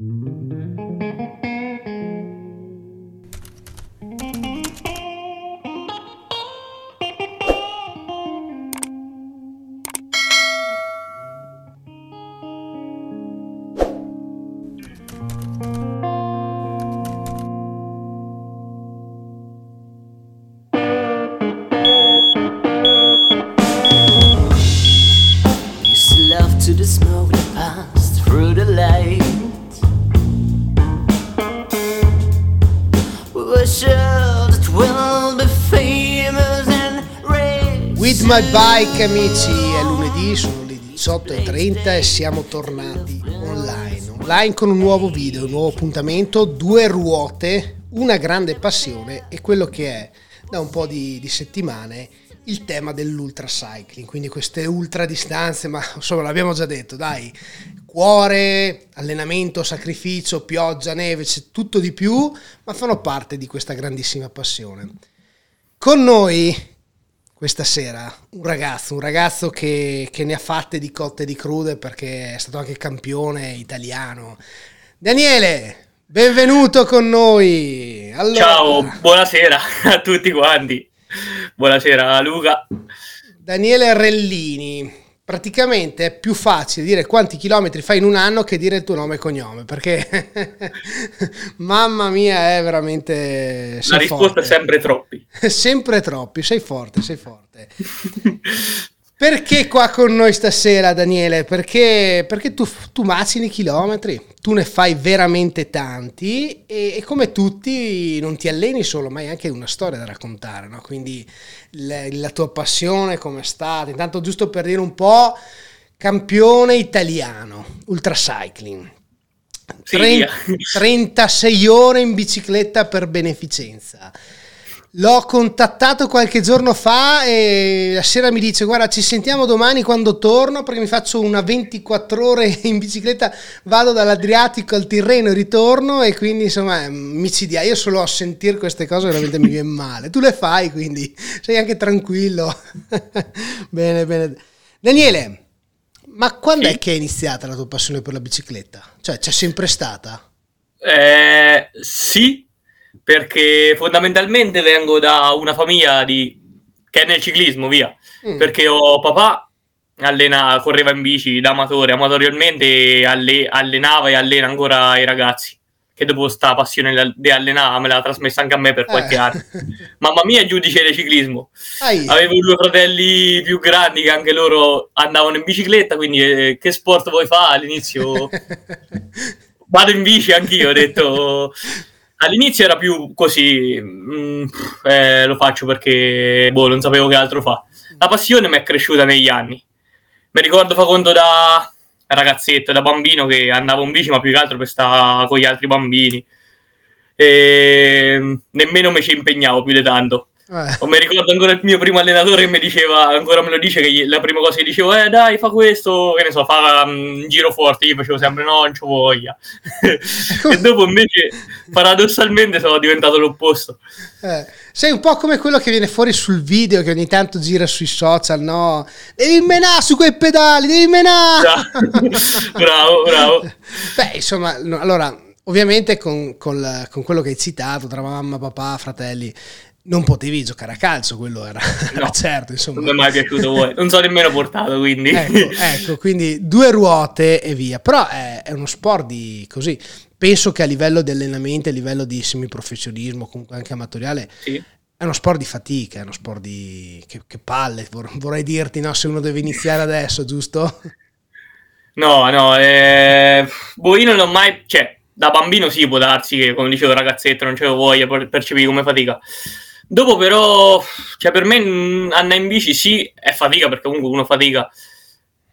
Mm-hmm. My Bike amici, è lunedì, sono le 18.30 e siamo tornati online. Online con un nuovo video, un nuovo appuntamento, due ruote, una grande passione e quello che è da un po' di, di settimane il tema dell'ultra cycling, quindi queste ultra distanze, ma insomma l'abbiamo già detto, dai, cuore, allenamento, sacrificio, pioggia, neve, c'è tutto di più, ma fanno parte di questa grandissima passione. Con noi questa sera un ragazzo, un ragazzo che, che, ne ha fatte di cotte e di crude perché è stato anche campione italiano. Daniele, benvenuto con noi. Allora... Ciao, buonasera a tutti quanti. Buonasera Luca. Daniele Rellini, praticamente è più facile dire quanti chilometri fai in un anno che dire il tuo nome e cognome, perché mamma mia è veramente... La risposta forte. è sempre troppi. sempre troppi, sei forte, sei forte. Perché qua con noi stasera, Daniele? Perché, perché tu, tu macini chilometri, tu ne fai veramente tanti e, e, come tutti non ti alleni solo, ma hai anche una storia da raccontare, no? Quindi la, la tua passione come è stata, intanto giusto per dire un po', campione italiano, ultracycling. Sì, 30, 36 ore in bicicletta per beneficenza L'ho contattato qualche giorno fa e la sera mi dice guarda ci sentiamo domani quando torno perché mi faccio una 24 ore in bicicletta, vado dall'Adriatico al Tirreno e ritorno e quindi insomma micidia, io solo a sentire queste cose veramente mi viene male. Tu le fai quindi sei anche tranquillo. bene, bene. Daniele, ma quando sì. è che è iniziata la tua passione per la bicicletta? Cioè c'è sempre stata? Eh, sì, perché fondamentalmente vengo da una famiglia di... che è nel ciclismo, via. Mm. Perché ho papà allena, correva in bici da amatore, amatorialmente alle, allenava e allena ancora i ragazzi. Che dopo sta passione di allenare me l'ha trasmessa anche a me per qualche eh. anno. Mamma mia, giudice di ciclismo. Ai. Avevo due fratelli più grandi che anche loro andavano in bicicletta, quindi eh, che sport vuoi fare all'inizio? Vado in bici anch'io, ho detto All'inizio era più così, mh, mm, eh, lo faccio perché boh, non sapevo che altro fa. La passione mi è cresciuta negli anni. Mi ricordo fa conto da ragazzetto, da bambino che andavo in bici, ma più che altro per stare con gli altri bambini. E nemmeno mi ci impegnavo più di tanto. Eh. O mi ricordo ancora il mio primo allenatore che mi diceva, ancora me lo dice, che la prima cosa che dicevo è eh, dai fa questo, che ne so, fa um, un giro forte, io facevo sempre no, non c'ho voglia. e dopo invece paradossalmente sono diventato l'opposto. Eh. Sei un po' come quello che viene fuori sul video che ogni tanto gira sui social, no? Devi menare su quei pedali, devi menare! bravo, bravo. Beh, insomma, no, allora, ovviamente con, con, la, con, quello che hai citato, tra mamma, papà, fratelli, non potevi giocare a calcio, quello era, no, certo. Insomma. Non mi è mai piaciuto voi, non so nemmeno portato, quindi. Ecco, ecco, quindi due ruote e via. Però è, è, uno sport di così. Penso che a livello di allenamento, a livello di semiprofessionismo, comunque anche amatoriale, sì. è uno sport di fatica, è uno sport di... che, che palle, vorrei dirti, no, se uno deve iniziare adesso, giusto? No, no, eh, boh, io non ho mai, cioè, da bambino sì, può darsi che, come dicevo, ragazzetto, non c'avevo voglia, percepivi come fatica Dopo però, cioè per me andare in bici sì, è fatica perché comunque uno fatica,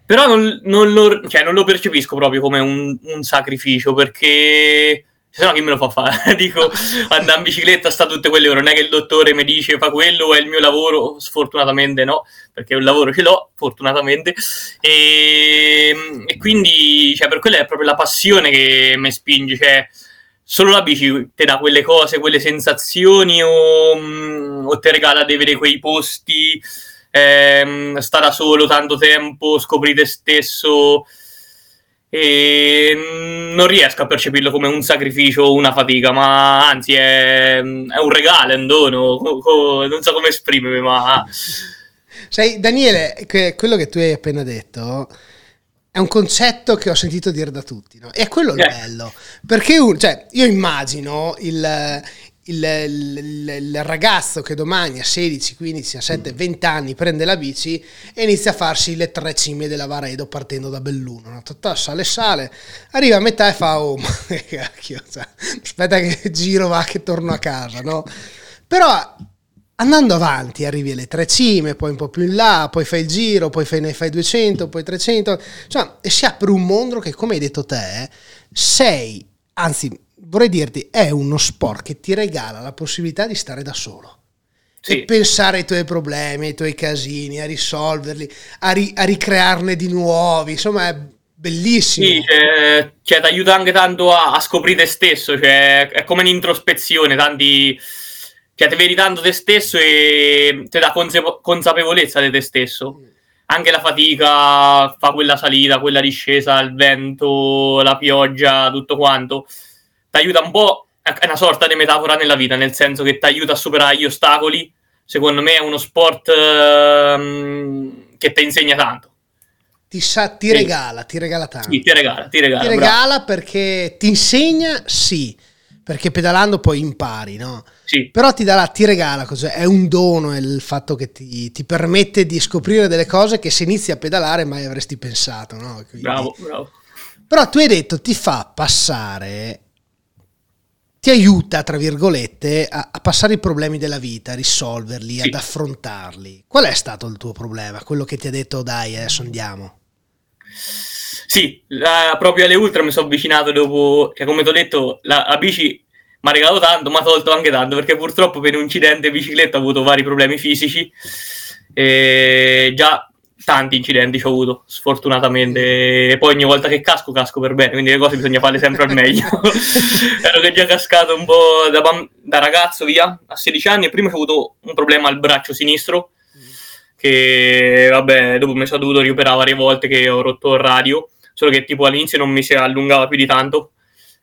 però non, non, lo, cioè, non lo, percepisco proprio come un, un sacrificio perché se no chi me lo fa fare? Dico, andare in bicicletta sta tutte quelle ore, non è che il dottore mi dice fa quello, è il mio lavoro, sfortunatamente no, perché un lavoro ce l'ho, fortunatamente, e, e quindi cioè, per quello è proprio la passione che mi spinge, cioè solo la bici ti dà quelle cose, quelle sensazioni o, mm, o ti regala di vedere quei posti, ehm, stare da solo tanto tempo, scopri te stesso. e non riesco a percepirlo come un sacrificio o una fatica, ma anzi è, è un regalo, è un dono, non so come esprimermi, ma... Sai, Daniele, quello che tu hai appena detto è un concetto che ho sentito dire da tutti, no? E è quello il Eh. bello, perché un- cioè, io immagino il, il- il- il ragazzo che domani a 16, 15, 17, 20 anni prende la bici e inizia a farsi le tre cime della Varedo partendo da Belluno, no? Tata, sale, sale, arriva a metà e fa, oh, ma che cacchio, cioè, aspetta che giro va che torno a casa, no? Però andando avanti arrivi alle tre cime, poi un po' più in là, poi fai il giro, poi fai, ne fai 200, poi 300, insomma, e si apre un mondo che, come hai detto te, sei, anzi, vorrei dirti, è uno sport che ti regala la possibilità di stare da solo. Sì. E pensare ai tuoi problemi, ai tuoi casini, a risolverli, a, ri- a ricrearne di nuovi, insomma, è bellissimo. Sì, cioè, cioè, ti aiuta anche tanto a, a scoprire te stesso, cioè, è come un'introspezione, tanti, cioè, ti vedi tanto te stesso e ti dà consape- consapevolezza di te stesso. Anche la fatica, fa quella salita, quella discesa, il vento, la pioggia, tutto quanto, ti aiuta un po', è una sorta di metafora nella vita, nel senso che ti aiuta a superare gli ostacoli. Secondo me è uno sport ehm, che ti insegna tanto. Ti, sa- ti Sì. regala, ti regala tanto. Sì, ti regala, ti regala. ti bravo. regala perché ti insegna, sì, perché pedalando poi impari, no? Sì. Però ti, dà, ti regala, cos'è? è un dono il fatto che ti, ti permette di scoprire delle cose che se inizi a pedalare mai avresti pensato, no? Quindi- Bravo, bravo. Però tu hai detto ti fa passare, ti aiuta, tra virgolette, a, a passare i problemi della vita, a risolverli, Sì. ad affrontarli. Qual è stato il tuo problema? Quello che ti ha detto dai, adesso andiamo. Sì, la- proprio alle ultra mi sono avvicinato dopo, cioè come ti ho detto, la, la bici mi ha regalato tanto, mi ha tolto anche tanto, perché purtroppo per un incidente in bicicletta ho avuto vari problemi fisici, e già tanti incidenti ci ho avuto, sfortunatamente, e poi ogni volta che casco, casco per bene, quindi le cose bisogna farle sempre al meglio. Ero che già cascato un po' da, bam- da ragazzo, via, a 16 anni, e prima ho avuto un problema al braccio sinistro, che vabbè, dopo mi sono dovuto rioperare varie volte che ho rotto il radio, solo che tipo all'inizio non mi si allungava più di tanto,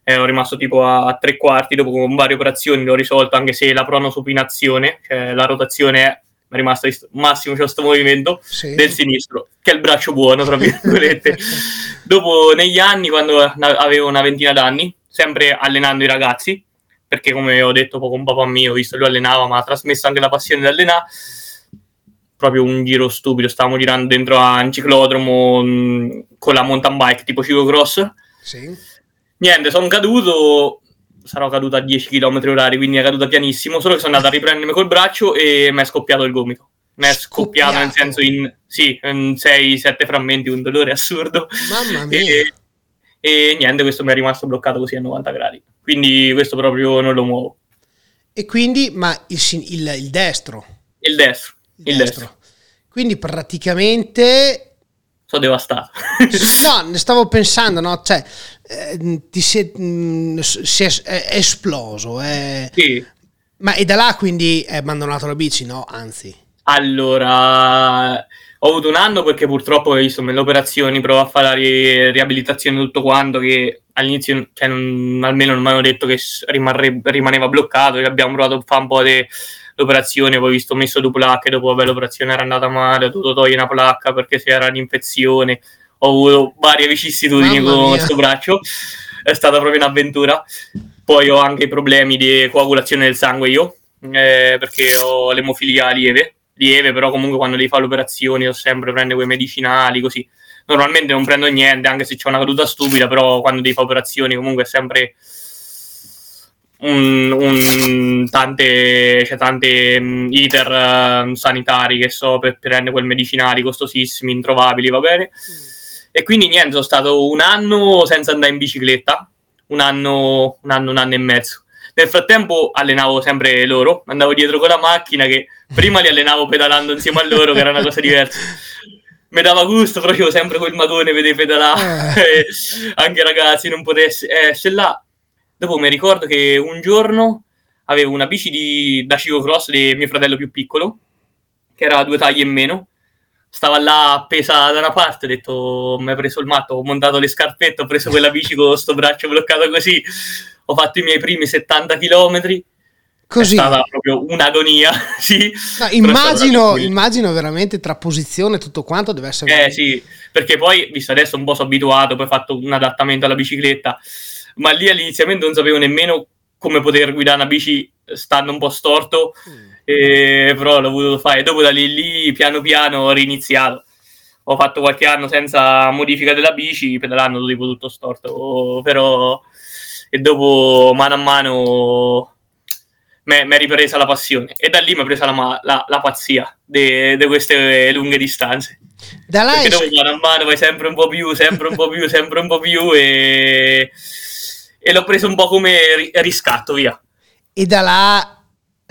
ero rimasto tipo a, a tre quarti, dopo con varie operazioni l'ho risolto, anche se la pronosupinazione, cioè la rotazione è ist- massimo c'è questo movimento Sì. del sinistro, che è il braccio buono, tra virgolette. Dopo, negli anni, quando avevo una ventina d'anni, sempre allenando i ragazzi, perché come ho detto poco un papà mio, visto che lui allenava, ma ha trasmesso anche la passione di allenare, proprio un giro stupido, stavamo girando dentro a un ciclodromo mh, con la mountain bike tipo ciclocross, Sì. Niente, sono caduto, sarò caduto a 10 km orari, quindi è caduta pianissimo, solo che sono andato a riprendermi col braccio e mi è scoppiato il gomito. Mi è scoppiato, nel senso in, sì, in 6-7 frammenti, un dolore assurdo. Mamma mia. E, e niente, questo mi è rimasto bloccato così a 90 gradi. Quindi questo proprio non lo muovo. E quindi, ma il, il- il destro. Il destro, Il il destro. destro. Quindi praticamente... Sono devastato. No, ne stavo pensando, no? Cioè, eh, ti si è, mh, si è- è esploso. è- sì. Ma e da là quindi hai abbandonato la bici? No, anzi. Allora, ho avuto un anno perché purtroppo visto le operazioni, provo a fare la ri- riabilitazione tutto quanto, che all'inizio, cioè, non- almeno non mi hanno detto che rimarre- rimaneva bloccato, che abbiamo provato a fare un po' di l'operazione, poi ho visto messo due placche, dopo vabbè, l'operazione era andata male, ho dovuto togliere una placca perché c'era un'infezione, ho avuto varie vicissitudini Mamma con questo braccio, è stata proprio un'avventura. Poi ho anche problemi di coagulazione del sangue io, eh, perché ho l'emofilia lieve, lieve, però comunque quando devi fare le operazioni ho sempre prendere quei medicinali così. Normalmente non prendo niente, anche se c'è una caduta stupida, però quando devi fare operazioni comunque è sempre un, un- tante, c'è tante mh, iter eh, sanitari che so per prendere quei medicinali costosissimi, introvabili, va bene. E quindi niente, sono stato un anno senza andare in bicicletta, un anno, un anno, un anno e mezzo. Nel frattempo allenavo sempre loro, andavo dietro con la macchina che prima li allenavo pedalando insieme a loro, che era una cosa diversa. Mi dava gusto, facevo sempre quel magone, vedere pedalare, E anche ragazzi non potessi essere là. Dopo mi ricordo che un giorno avevo una bici di, da ciclocross di mio fratello più piccolo, che era due taglie in meno. Stava là appesa da una parte, ho detto, mi hai preso il matto, ho montato le scarpette, ho preso quella bici con sto braccio bloccato così, ho fatto i miei primi 70 km. Così. È stata proprio un'agonia, sì. No, immagino, immagino veramente tra posizione e tutto quanto deve essere... Eh sì, perché poi, visto adesso un po' sono abituato, poi ho fatto un adattamento alla bicicletta, ma lì all'iniziamento non sapevo nemmeno come poter guidare una bici stando un po' storto. Mm e, però l'ho voluto fare. Dopo da lì, lì piano piano ho riniziato. Ho fatto qualche anno senza modifica della bici, pedalando tipo tutto storto, però e dopo mano a mano mi è ripresa la passione e da lì mi è presa la, la, la pazzia di queste lunghe distanze. Da là Perché dopo mano a mano vai sempre un po' più, sempre un po' più, sempre un po' più e, e l'ho preso un po' come riscatto, via. E da là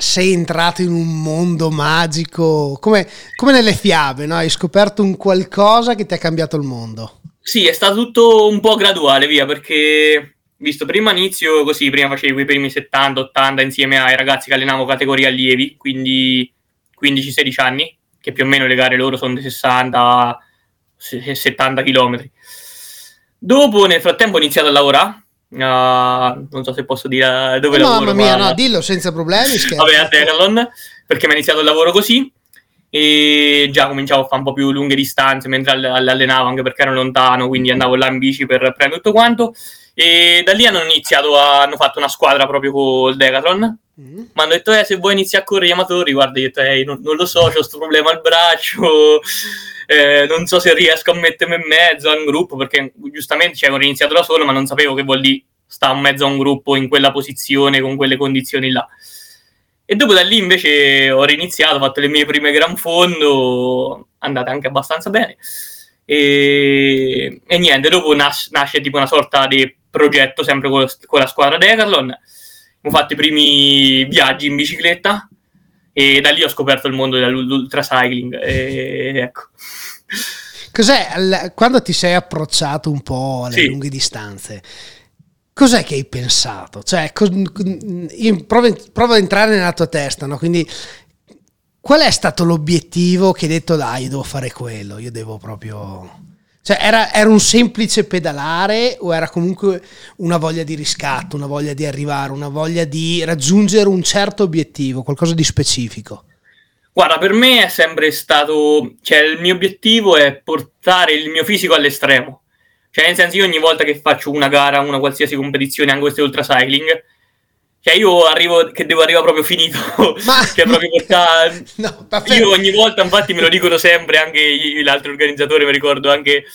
sei entrato in un mondo magico, come, come nelle fiabe, no? hai scoperto un qualcosa che ti ha cambiato il mondo. Sì, è stato tutto un po' graduale, via, perché visto prima inizio così, prima facevo i primi 70-80 insieme ai ragazzi che allenavo categoria allievi, quindi 15-16 anni, che più o meno le gare loro sono di 60-70 km. Dopo, nel frattempo, ho iniziato a lavorare Uh, non so se posso dire dove no, lavoro. Mamma mia, ma... no, dillo senza problemi. Vabbè, a Decathlon, perché mi ha iniziato il lavoro così e già cominciavo a fare un po' più lunghe distanze mentre allenavo, anche perché ero lontano, quindi andavo là in bici per prendere tutto quanto. E da lì hanno iniziato, a, hanno fatto una squadra proprio con il Decathlon. Mm. Mi hanno detto, eh, se vuoi iniziare a correre gli amatori, guarda, io detto, eh, non, non, lo so, ho questo problema al braccio, eh, non so se riesco a mettermi in mezzo a un gruppo, perché giustamente cioè, ho iniziato da solo, ma non sapevo che vuol dire stare in mezzo a un gruppo in quella posizione, con quelle condizioni là. E dopo da lì invece ho riniziato, ho fatto le mie prime gran fondo, andate anche abbastanza bene. E, e niente, dopo nas- nasce tipo una sorta di progetto sempre con, con la squadra Decathlon. Ho fatto i primi viaggi in bicicletta e da lì ho scoperto il mondo dell'ultracycling. E ecco. Cos'è, quando ti sei approcciato un po' alle sì. lunghe distanze, cos'è che hai pensato? Cioè, io provo, provo, ad entrare nella tua testa, no? Quindi, qual è stato l'obiettivo che hai detto, dai, io devo fare quello, io devo proprio... Cioè, era, era, un semplice pedalare o era comunque una voglia di riscatto, una voglia di arrivare, una voglia di raggiungere un certo obiettivo, qualcosa di specifico? Guarda, per me è sempre stato, cioè il mio obiettivo è portare il mio fisico all'estremo. Cioè, nel senso, io ogni volta che faccio una gara, una qualsiasi competizione, anche queste ultra cycling, cioè io arrivo che devo arrivare proprio finito. Ma... cioè, proprio portare... no, io ogni volta, infatti, me lo dicono sempre, anche l'altro organizzatore, mi ricordo anche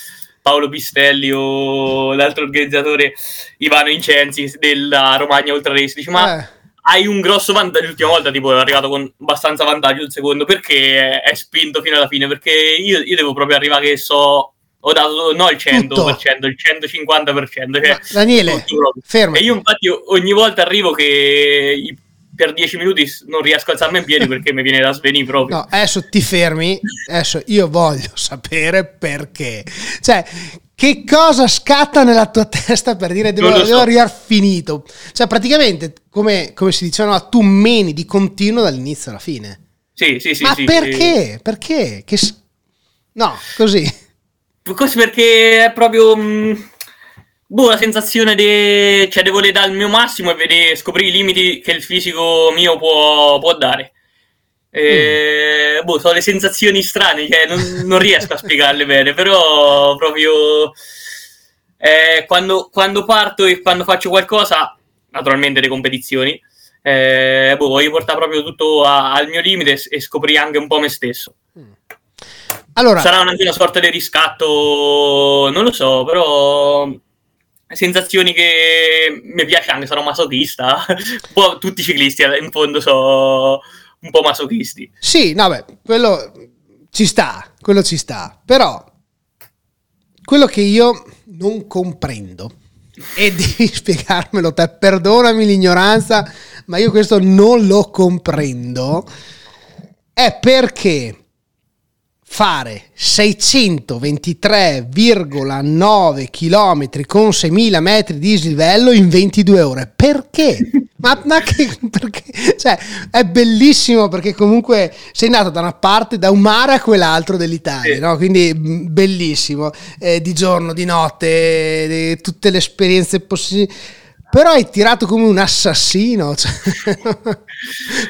Paolo Pistelli o l'altro organizzatore Ivano Incenzi della Romagna Ultra Race. Dice, ma... Eh hai un grosso vantaggio. L'ultima volta, tipo, è arrivato con abbastanza vantaggio il secondo perché è spinto fino alla fine. Perché io, io devo proprio arrivare che so. Ho dato no il 100%, Tutto. il 150%. Cioè, Daniele, fermo. E io, infatti, ogni volta arrivo che per 10 minuti non riesco a alzarmi in piedi perché mi viene da svenire proprio. No, adesso ti fermi. Adesso io voglio sapere perché. Cioè, che cosa scatta nella tua testa per dire devo, so. devo arrivare finito? Cioè, praticamente, come, come si diceva, tu meni di continuo dall'inizio alla fine. Sì, sì, sì. Ma sì, perché? Sì. Perché? Che... No, così. Così perché è proprio... Mh, mm, boh, la sensazione di... Cioè, devo dare il mio massimo e vedere, scoprire i limiti che il fisico mio può, può dare. E, mm. boh, sono le sensazioni strane, cioè non, non riesco a spiegarle bene, però proprio eh, quando, quando, parto e quando faccio qualcosa, naturalmente le competizioni, eh, boh, voglio portare proprio tutto a, al mio limite e, e scoprire anche un po' me stesso. Mm. Allora, Sarà anche una sorta di riscatto, non lo so, però sensazioni che mi piace anche, sono masochista. un po' tutti i ciclisti in fondo sono un po' masochisti. Sì, no, beh, quello ci sta, quello ci sta. Però quello che io non comprendo e devi spiegarmelo te, perdonami l'ignoranza, ma io questo non lo comprendo, è perché fare 623,9 km con 6.000 metri di dislivello in 22 ore. Perché? Ma, ma che, perché? Cioè, è bellissimo perché comunque sei nato da una parte, da un mare a quell'altro dell'Italia, sì. no? quindi mm, bellissimo, eh, di giorno, di notte, di, tutte le esperienze possibili però hai tirato come un assassino. Cioè.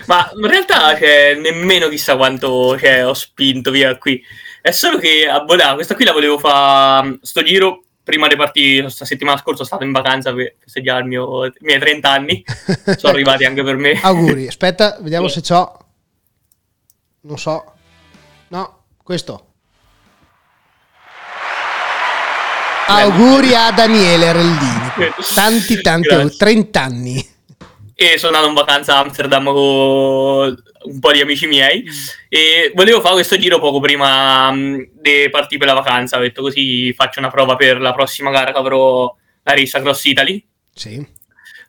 Ma in realtà cioè, nemmeno chissà quanto cioè, ho spinto via qui. È solo che a Bolà, questa qui la volevo fare sto giro prima di partire, questa settimana scorsa sono stato in vacanza per festeggiare i miei 30 anni. Sono arrivati anche per me. Auguri, aspetta, vediamo sì. se c'ho. Non so. No, questo. Auguri a Daniele Rellini. Tanti, tanti, auguri, 30 anni. E sono andato in vacanza a Amsterdam con un po' di amici miei e volevo fare questo giro poco prima mm, di partire per la vacanza. Ho detto così faccio una prova per la prossima gara che avrò la Rissa Cross Italy. Sì.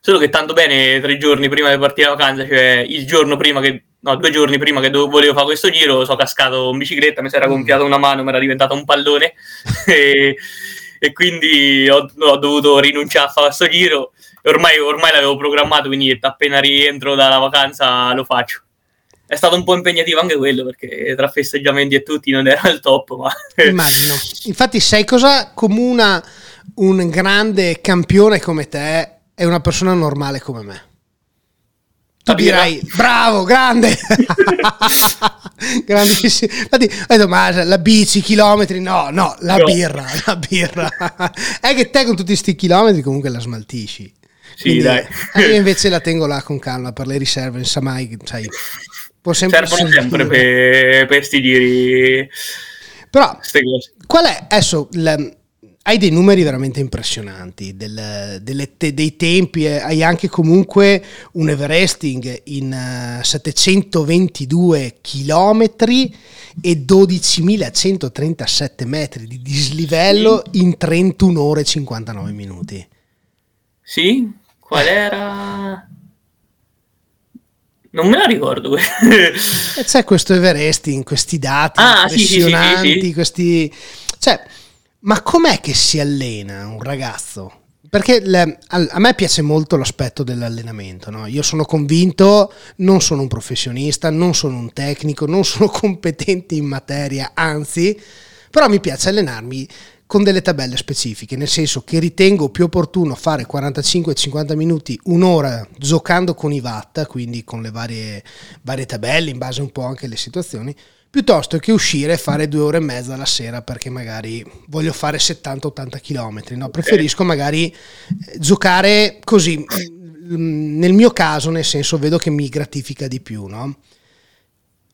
Solo che tanto bene tre giorni prima di partire la vacanza, cioè il giorno prima che no, due giorni prima che do- volevo fare questo giro, sono cascato in bicicletta, mi si era gonfiata una mano, mi era diventata un pallone e e quindi ho, ho, dovuto rinunciare a fare questo giro. Ormai, ormai l'avevo programmato, quindi appena rientro dalla vacanza lo faccio. È stato un po' impegnativo anche quello perché tra festeggiamenti e tutti non era il top. Ma... Immagino. Infatti, sai cosa comuna un grande campione come te e una persona normale come me? Tu dirai bravo, grande, grandissimo. Infatti, ma la bici, chilometri, no, no, la no. birra, la birra. è che te con tutti questi chilometri comunque la smaltisci. Sì, Quindi, dai. Io invece la tengo là con calma per le riserve, non sa mai, sai, può sempre Servono sempre per questi giri. Però, qual è adesso la, hai dei numeri veramente impressionanti, del, te, dei tempi, eh, hai anche comunque un Everesting in uh, 722 km e 12.137 metri di dislivello sì. in 31 ore e 59 minuti. Sì? Qual era? Non me la ricordo. c'è questo Everesting, questi dati ah, impressionanti, sì, sì, questi... Cioè, ma com'è che si allena un ragazzo? Perché le, a, a, me piace molto l'aspetto dell'allenamento, no? io sono convinto, non sono un professionista, non sono un tecnico, non sono competente in materia, anzi, però mi piace allenarmi con delle tabelle specifiche, nel senso che ritengo più opportuno fare 45-50 minuti, un'ora giocando con i watt, quindi con le varie, varie tabelle in base un po' anche alle situazioni, piuttosto che uscire e fare due ore e mezza la sera perché magari voglio fare 70-80 km. No? Preferisco magari eh, giocare così, mm, nel mio caso, nel senso vedo che mi gratifica di più. No?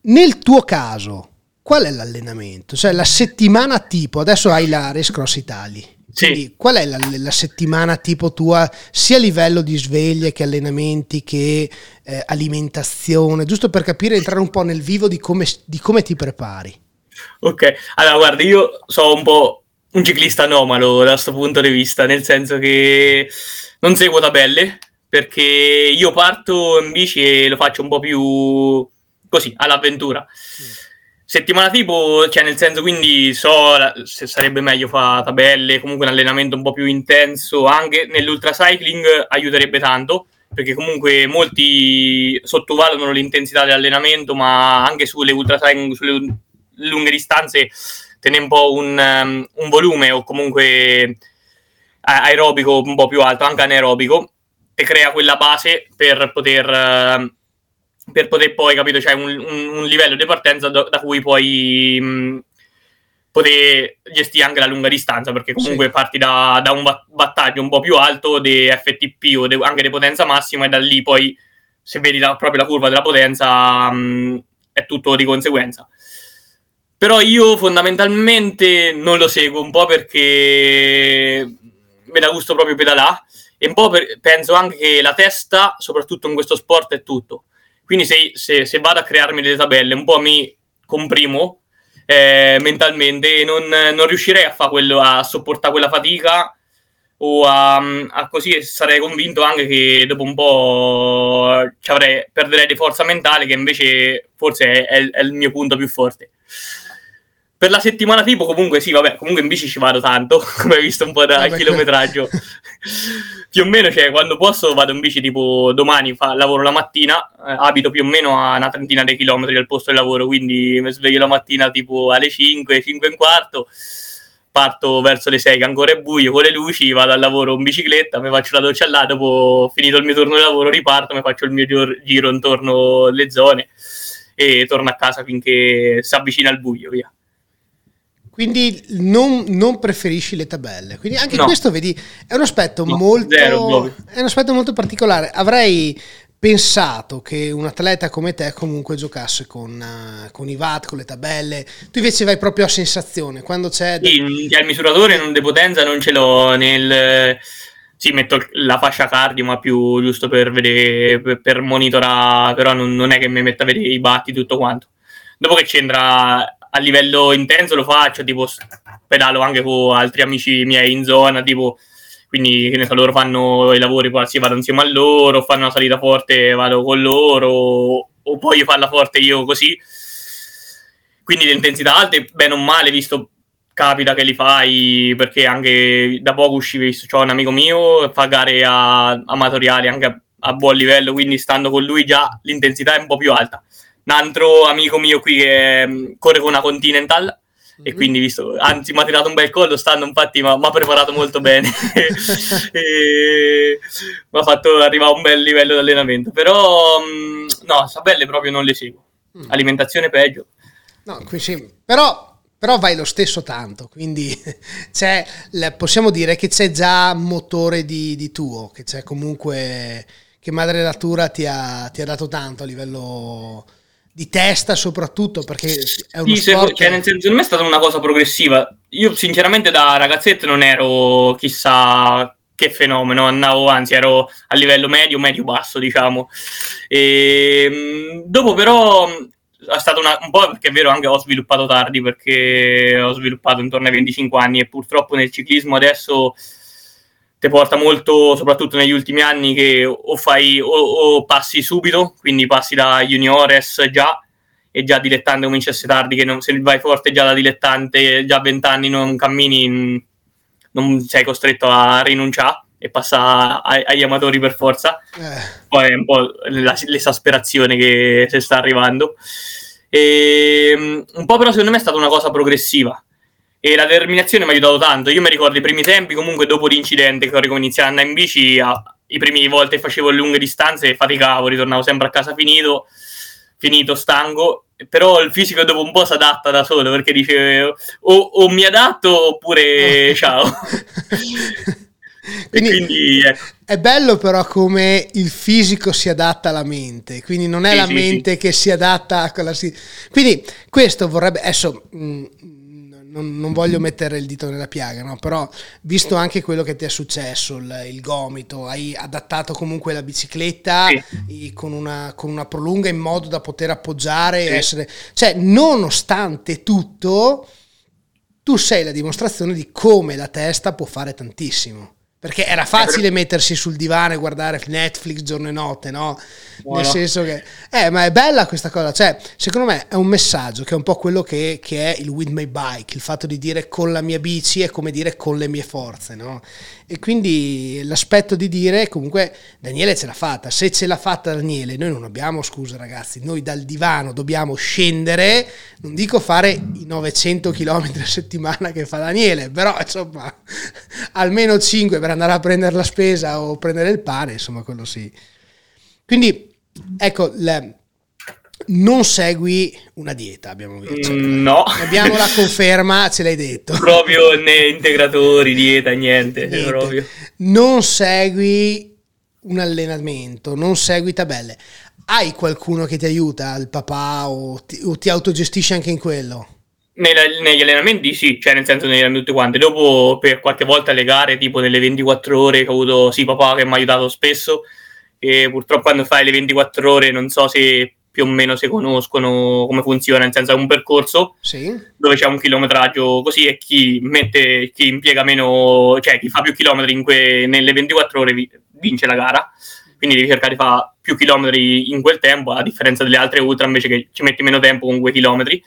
Nel tuo caso, qual è l'allenamento? Cioè la settimana tipo, adesso hai la Race Cross Italy quindi, qual è la, la, settimana tipo tua, sia a livello di sveglie che allenamenti che eh, alimentazione, giusto per capire, entrare un po' nel vivo di come, di come ti prepari? Ok, allora guarda, io sono un po' un ciclista anomalo da questo punto di vista, nel senso che non seguo tabelle, perché io parto in bici e lo faccio un po' più così, all'avventura. Mm settimana tipo, cioè nel senso quindi so se sarebbe meglio fare tabelle, comunque un allenamento un po' più intenso, anche nell'ultracycling aiuterebbe tanto, perché comunque molti sottovalutano l'intensità dell'allenamento, ma anche sulle ultracycling, sulle lunghe distanze, tiene un po' un, um, un volume o comunque aerobico un po' più alto, anche anaerobico, e crea quella base per poter... Uh, per poter poi, capito, c'è cioè un, un, un, livello di partenza da, da cui puoi mh, poter gestire anche la lunga distanza, perché comunque sì. parti da, da, un battaggio un po' più alto di FTP o de, anche di potenza massima e da lì poi, se vedi la, proprio la curva della potenza, mh, è tutto di conseguenza. Però io fondamentalmente non lo seguo un po' perché mi dà gusto proprio pedalare e un po' per, penso anche che la testa, soprattutto in questo sport, è tutto quindi se, se, se, vado a crearmi delle tabelle, un po' mi comprimo eh, mentalmente e non, non, riuscirei a fare quello, a sopportare quella fatica o a, a, così sarei convinto anche che dopo un po' avrei, perderei di forza mentale che invece forse è, è, è il mio punto più forte. Per la settimana tipo comunque sì, vabbè, comunque in bici ci vado tanto, come hai visto un po' dal chilometraggio. più o meno, cioè, quando posso vado in bici tipo domani, fa, lavoro la mattina, eh, abito più o meno a una trentina di chilometri dal posto di lavoro, quindi mi sveglio la mattina tipo alle 5, 5 e un quarto, parto verso le 6 che ancora è buio, con le luci, vado al lavoro in bicicletta, mi faccio la doccia là, dopo finito il mio turno di lavoro riparto, mi faccio il mio giro intorno alle zone e torno a casa finché si avvicina il buio, via. Quindi non, non, preferisci le tabelle. Quindi anche no. questo, vedi, è un aspetto no, molto. Zero, è un aspetto molto particolare. Avrei pensato che un atleta come te comunque giocasse con, uh, con, i watt, con le tabelle. Tu invece vai proprio a sensazione. Quando c'è. Sì, il misuratore non di potenza non ce l'ho nel. Sì, metto la fascia cardio, ma più giusto per vedere, per, per monitorare, però non, non, è che mi metta a vedere i batti tutto quanto. Dopo che c'entra a livello intenso lo faccio, tipo pedalo anche con altri amici miei in zona, tipo quindi che ne so, loro fanno i lavori, quasi vado insieme a loro, fanno una salita forte, vado con loro, o poi io farla forte io così. Quindi le intensità alte, bene o male, visto capita che li fai, perché anche da poco uscivi, c'ho un amico mio, fa gare amatoriali anche a, a buon livello, quindi stando con lui già l'intensità è un po' più alta un altro amico mio qui che mm, corre con una Continental mm-hmm. e quindi visto, anzi mi ha tirato un bel collo, stanno infatti mi ha preparato molto bene e mi ha fatto arrivare a un bel livello di allenamento, però mm, no, Sabelle proprio non le seguo, mm. alimentazione peggio. No, qui sì, però però vai lo stesso tanto, quindi possiamo dire che c'è già motore di, di, tuo, che c'è comunque che Madre Natura ti ha, ti ha dato tanto a livello di testa soprattutto perché è uno sì, sport... cioè, nel senso, secondo me è stata una cosa progressiva. Io sinceramente da ragazzetto non ero chissà che fenomeno andavo anzi ero a livello medio medio basso diciamo. E, ehm, dopo però è stato una, un po' perché è vero anche ho sviluppato tardi perché ho sviluppato intorno ai 25 anni e purtroppo nel ciclismo adesso ti porta molto, soprattutto negli ultimi anni, che o, fai, o, o passi subito, quindi passi da juniores già, e già dilettante cominci a essere tardi, che non, se vai forte già da dilettante, già a 20 anni non cammini, non sei costretto a rinunciare e passa agli amatori per forza. Eh. Poi è un po' l'esasperazione che si sta arrivando. E, un po' però secondo me è stata una cosa progressiva e la determinazione mi ha aiutato tanto. Io mi ricordo i primi tempi, comunque dopo l'incidente che ho ricominciato ad andare in bici, a, i primi volte facevo lunghe distanze faticavo, ritornavo sempre a casa finito, finito, stanco, però il fisico dopo un po' si adatta da solo perché dice o, o mi adatto oppure ciao. Quindi, quindi ecco. è bello però come il fisico si adatta alla mente, quindi non è sì, la sì, mente sì. che si adatta a quella... Quindi questo vorrebbe... Adesso mh, non, non, voglio mettere il dito nella piaga, no? però visto anche quello che ti è successo, il, il gomito, hai adattato comunque la bicicletta sì. con, una, con, una, prolunga in modo da poter appoggiare sì. e essere... Cioè, nonostante tutto, tu sei la dimostrazione di come la testa può fare tantissimo. Perché era facile mettersi sul divano e guardare Netflix giorno e notte, no? Buono. Nel senso che... Eh, ma è bella questa cosa. Cioè, secondo me è un messaggio che è un po' quello che, che, è il with my bike, il fatto di dire con la mia bici è come dire con le mie forze, no? E quindi l'aspetto di dire, comunque, Daniele ce l'ha fatta. Se ce l'ha fatta Daniele, noi non abbiamo scusa ragazzi, noi dal divano dobbiamo scendere, non dico fare i 900 km a settimana che fa Daniele, però insomma, almeno 5 per andare a prendere la spesa o prendere il pane, insomma, quello sì. Quindi, ecco, le, non segui una dieta, abbiamo visto. Mm, no. Abbiamo la conferma, ce l'hai detto. Proprio né integratori, dieta, niente. niente. Non segui un allenamento, non segui tabelle. Hai qualcuno che ti aiuta, il papà, o ti, o ti autogestisci anche in quello? Negli allenamenti sì, cioè nel senso negli allenamenti tutte quante. Dopo per qualche volta le gare, tipo nelle 24 ore che ho avuto sì papà che mi ha aiutato spesso e purtroppo quando fai le 24 ore non so se più o meno si conoscono come funziona, nel senso è un percorso sì. dove c'è un chilometraggio così e chi mette, chi impiega meno, cioè chi fa più chilometri in que, nelle 24 ore vince la gara. Quindi devi cercare di fare più chilometri in quel tempo, a differenza delle altre ultra invece che ci metti meno tempo con quei chilometri.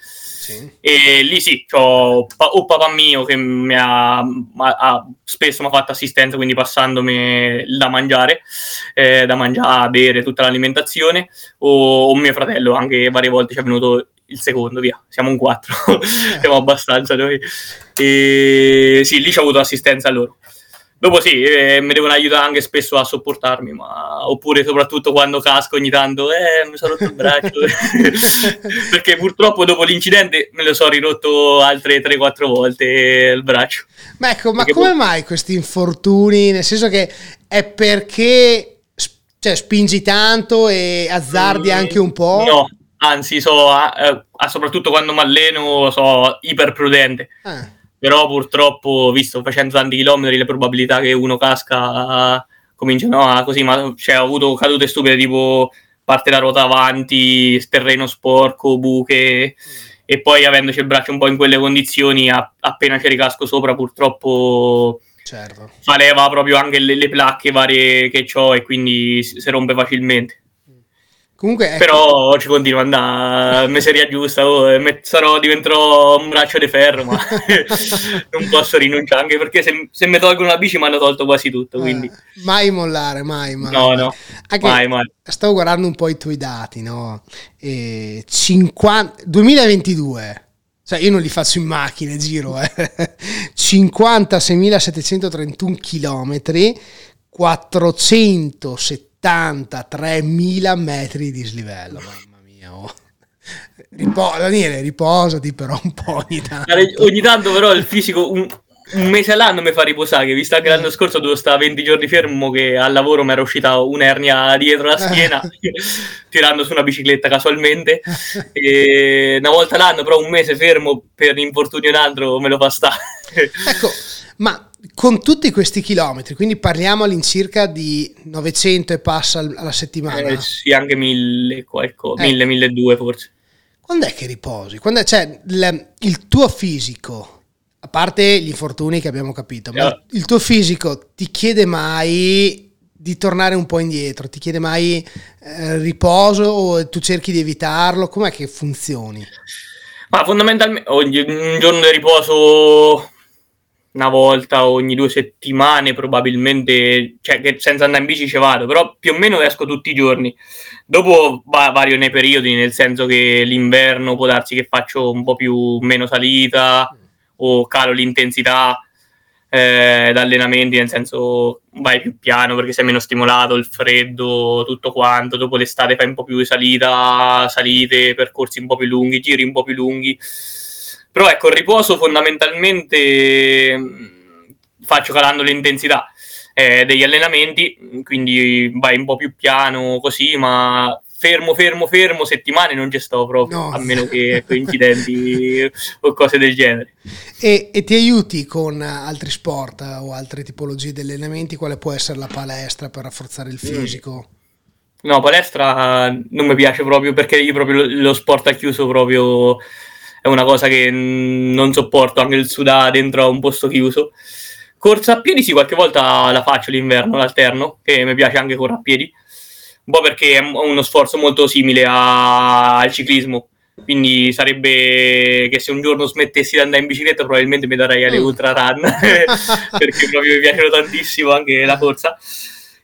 E lì sì, ho o papà mio che mi ha, ha spesso mi ha fatto assistenza, quindi passandomi da mangiare, eh, da mangiare, bere, tutta l'alimentazione, o, o, mio fratello, anche varie volte ci è venuto il secondo, via, siamo un quattro, siamo abbastanza noi. E sì, lì ci ho avuto assistenza a loro. Dopo sì, eh, mi devono aiutare anche spesso a sopportarmi, ma oppure soprattutto quando casco ogni tanto, eh, mi sono rotto il braccio. Perché purtroppo dopo l'incidente me lo sono rirotto altre 3-4 volte il braccio. Ma ecco, ma come poi... mai questi infortuni? Nel senso che è perché cioè, spingi tanto e azzardi mm, anche un po'? No, anzi, so, eh, soprattutto quando mi alleno, so iper prudente. Ah però purtroppo, visto facendo tanti chilometri, le probabilità che uno casca cominciano a così, ma cioè, ho avuto cadute stupide tipo parte la ruota avanti, terreno sporco, buche e poi avendoci il braccio un po' in quelle condizioni, a, appena ci ricasco sopra purtroppo certo. fa leva proprio anche le, le placche varie che ho e quindi si, si rompe facilmente. Comunque, ecco. Però ci continua ad andare, miseria giusta, oh, sarò, diventerò un braccio di ferro, ma non posso rinunciare, anche perché se, se mi tolgono la bici mi hanno tolto quasi tutto, quindi... Eh, mai mollare, mai, mai. No, no, anche mai, mai. Stavo guardando un po' i tuoi dati, no? E 50... 2022... Cioè, io non li faccio in macchina, giro, eh. 56.731 km, 470 83.000 metri di slivello, mamma mia. Oh. Ripo- Daniele, riposati però un po' ogni tanto. Ogni tanto però il fisico, un, un mese all'anno mi fa riposare, che visto che l'anno scorso dovevo stare 20 giorni fermo che al lavoro mi era uscita un'ernia dietro la schiena tirando su una bicicletta casualmente e una volta l'anno però un mese fermo per infortunio un altro me lo fa stare. ecco, ma con tutti questi chilometri, quindi parliamo all'incirca di 900 e passa alla settimana. Eh, sì, anche 1000, qualcosa, eh. 1000, 1200 forse. Quando è che riposi? Quando è, cioè, il, il, tuo fisico, a parte gli infortuni che abbiamo capito, ma yeah. il tuo fisico ti chiede mai di tornare un po' indietro? Ti chiede mai eh, riposo o tu cerchi di evitarlo? Com'è che funzioni? Ma fondamentalmente un giorno di riposo una volta ogni due settimane probabilmente, cioè che senza andare in bici ci vado, però più o meno esco tutti i giorni. Dopo va, vario nei periodi, nel senso che l'inverno può darsi che faccio un po' più meno salita o calo l'intensità eh, d'allenamenti, nel senso vai più piano perché sei meno stimolato, il freddo, tutto quanto. Dopo l'estate fai un po' più di salita, salite, percorsi un po' più lunghi, giri un po' più lunghi però ecco, il riposo fondamentalmente mm, faccio calando l'intensità eh, degli allenamenti, quindi vai un po' più piano così, ma fermo, fermo, fermo, settimane non ci sto proprio, no. a meno che incidenti o cose del genere. E, e, ti aiuti con altri sport o altre tipologie di allenamenti? Quale può essere la palestra per rafforzare il mm. fisico? Mm. No, palestra non mi piace proprio perché io proprio lo sport ha chiuso proprio è una cosa che non sopporto, anche il sudare dentro a un posto chiuso. Corsa a piedi sì, qualche volta la faccio l'inverno, l'alterno, che mi piace anche correre a piedi, un po' perché è uno sforzo molto simile a... al ciclismo, quindi sarebbe che se un giorno smettessi di andare in bicicletta probabilmente mi darei alle mm. ultra run, perché proprio mi piacciono tantissimo anche la corsa.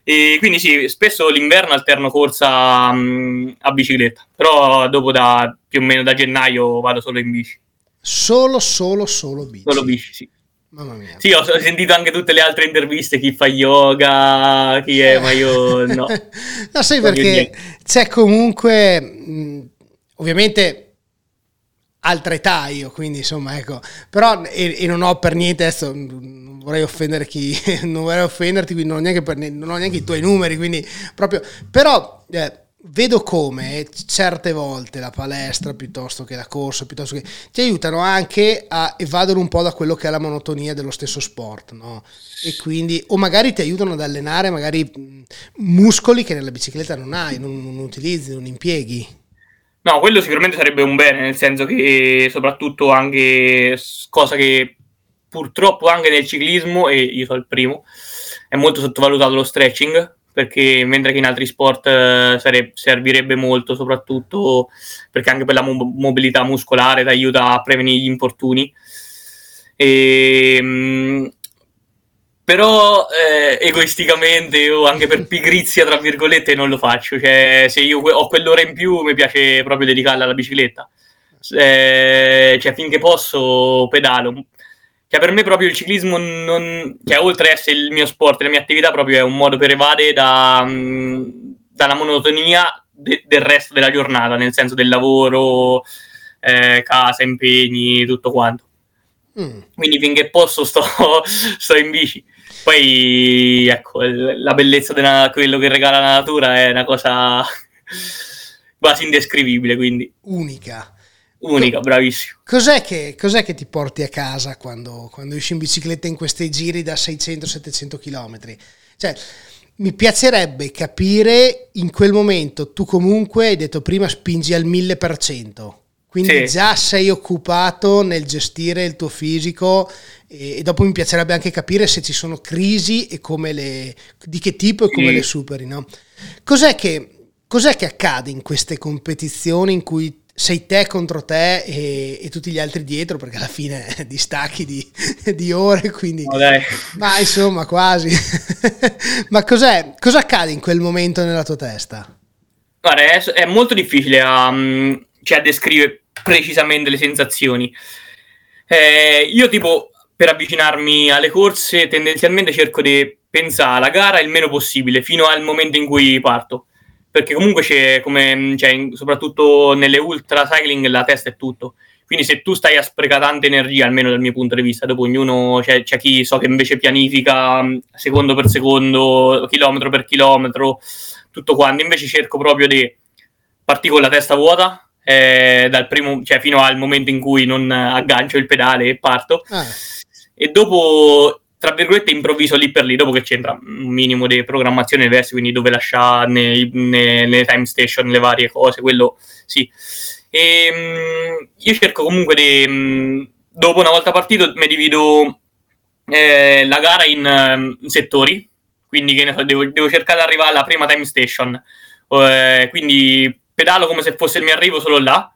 E quindi sì, spesso l'inverno alterno corsa um, a bicicletta, però dopo da più o meno da gennaio vado solo in bici. Solo, solo, solo bici. Solo bici, sì. Mamma mia. Sì, ho sentito anche tutte le altre interviste, chi fa yoga, chi è, ma io no. no, sai perché c'è comunque, mh, ovviamente altra età io, quindi insomma ecco, però e, e non ho per niente adesso vorrei offendere chi non vorrei offenderti, quindi non ho neanche, per, non ho neanche i tuoi numeri, quindi proprio però eh, vedo come certe volte la palestra piuttosto che la corsa, piuttosto che ti aiutano anche a evadere un po' da quello che è la monotonia dello stesso sport, no? E quindi o magari ti aiutano ad allenare magari muscoli che nella bicicletta non hai, non, non utilizzi, non impieghi. No, quello sicuramente sarebbe un bene, nel senso che soprattutto anche cosa che purtroppo anche nel ciclismo, e io sono il primo, è molto sottovalutato lo stretching, perché mentre che in altri sport eh, sare- servirebbe molto, soprattutto perché anche per la mo- mobilità muscolare ti aiuta a prevenire gli infortuni. E, ehm, mh, però eh, egoisticamente o anche per pigrizia, tra virgolette, non lo faccio. Cioè, se io ho quell'ora in più, mi piace proprio dedicarla alla bicicletta. Eh, cioè, finché posso, pedalo. Cioè, per me proprio il ciclismo, non, cioè, oltre ad essere il mio sport, la mia attività, proprio è un modo per evadere da, dalla monotonia de, del resto della giornata, nel senso del lavoro, eh, casa, impegni, tutto quanto. Mm. Quindi finché posso sto, sto in bici. Poi, ecco, la bellezza di quello che regala la natura è una cosa quasi indescrivibile, quindi. Unica. Unica, bravissimo. Cos'è che, cos'è che, ti porti a casa quando, quando esci in bicicletta in questi giri da 600-700 km? Cioè, mi piacerebbe capire in quel momento, tu comunque hai detto prima spingi al 1000%, quindi sì. già sei occupato nel gestire il tuo fisico e, e, dopo mi piacerebbe anche capire se ci sono crisi e come le, di che tipo e come sì. le superi. No? Cos'è, che, cos'è che accade in queste competizioni in cui sei te contro te e, e, tutti gli altri dietro perché alla fine distacchi di, di ore quindi oh, ma insomma quasi ma cos'è cosa accade in quel momento nella tua testa guarda è, è molto difficile a, cioè, a descrivere precisamente le sensazioni. Eh, io tipo per avvicinarmi alle corse tendenzialmente cerco di pensare alla gara il meno possibile fino al momento in cui parto. Perché comunque c'è come cioè, soprattutto nelle ultra cycling la testa è tutto. Quindi se tu stai a sprecare tanta energia almeno dal mio punto di vista dopo ognuno c'è, c'è chi so che invece pianifica secondo per secondo chilometro per chilometro tutto quanto. Invece cerco proprio di partire con la testa vuota eh, dal primo, cioè fino al momento in cui non aggancio il pedale e parto. Ah. E dopo, tra virgolette, improvviso lì per lì, dopo che c'entra un minimo di programmazione diversa, quindi dove lasciare nei, nei, nelle time station le varie cose, quello sì. E, mh, io cerco comunque di, mh, dopo una volta partito, mi divido eh, la gara in, in settori, quindi che ne so, devo, devo, cercare di arrivare alla prima time station. Eh, quindi pedalo come se fosse il mio arrivo solo là,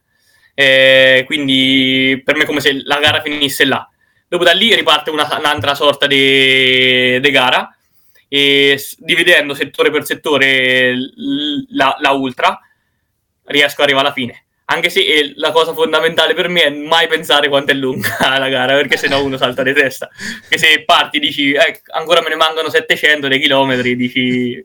eh, quindi per me è come se la gara finisse là. Dopo da lì riparte una, un'altra sorta di gara e dividendo settore per settore la, la, ultra riesco ad arrivare alla fine. Anche se eh, la cosa fondamentale per me è mai pensare quanto è lunga la gara, perché sennò uno salta di testa. Che se parti dici eh, ancora me ne mancano 700 dei chilometri, dici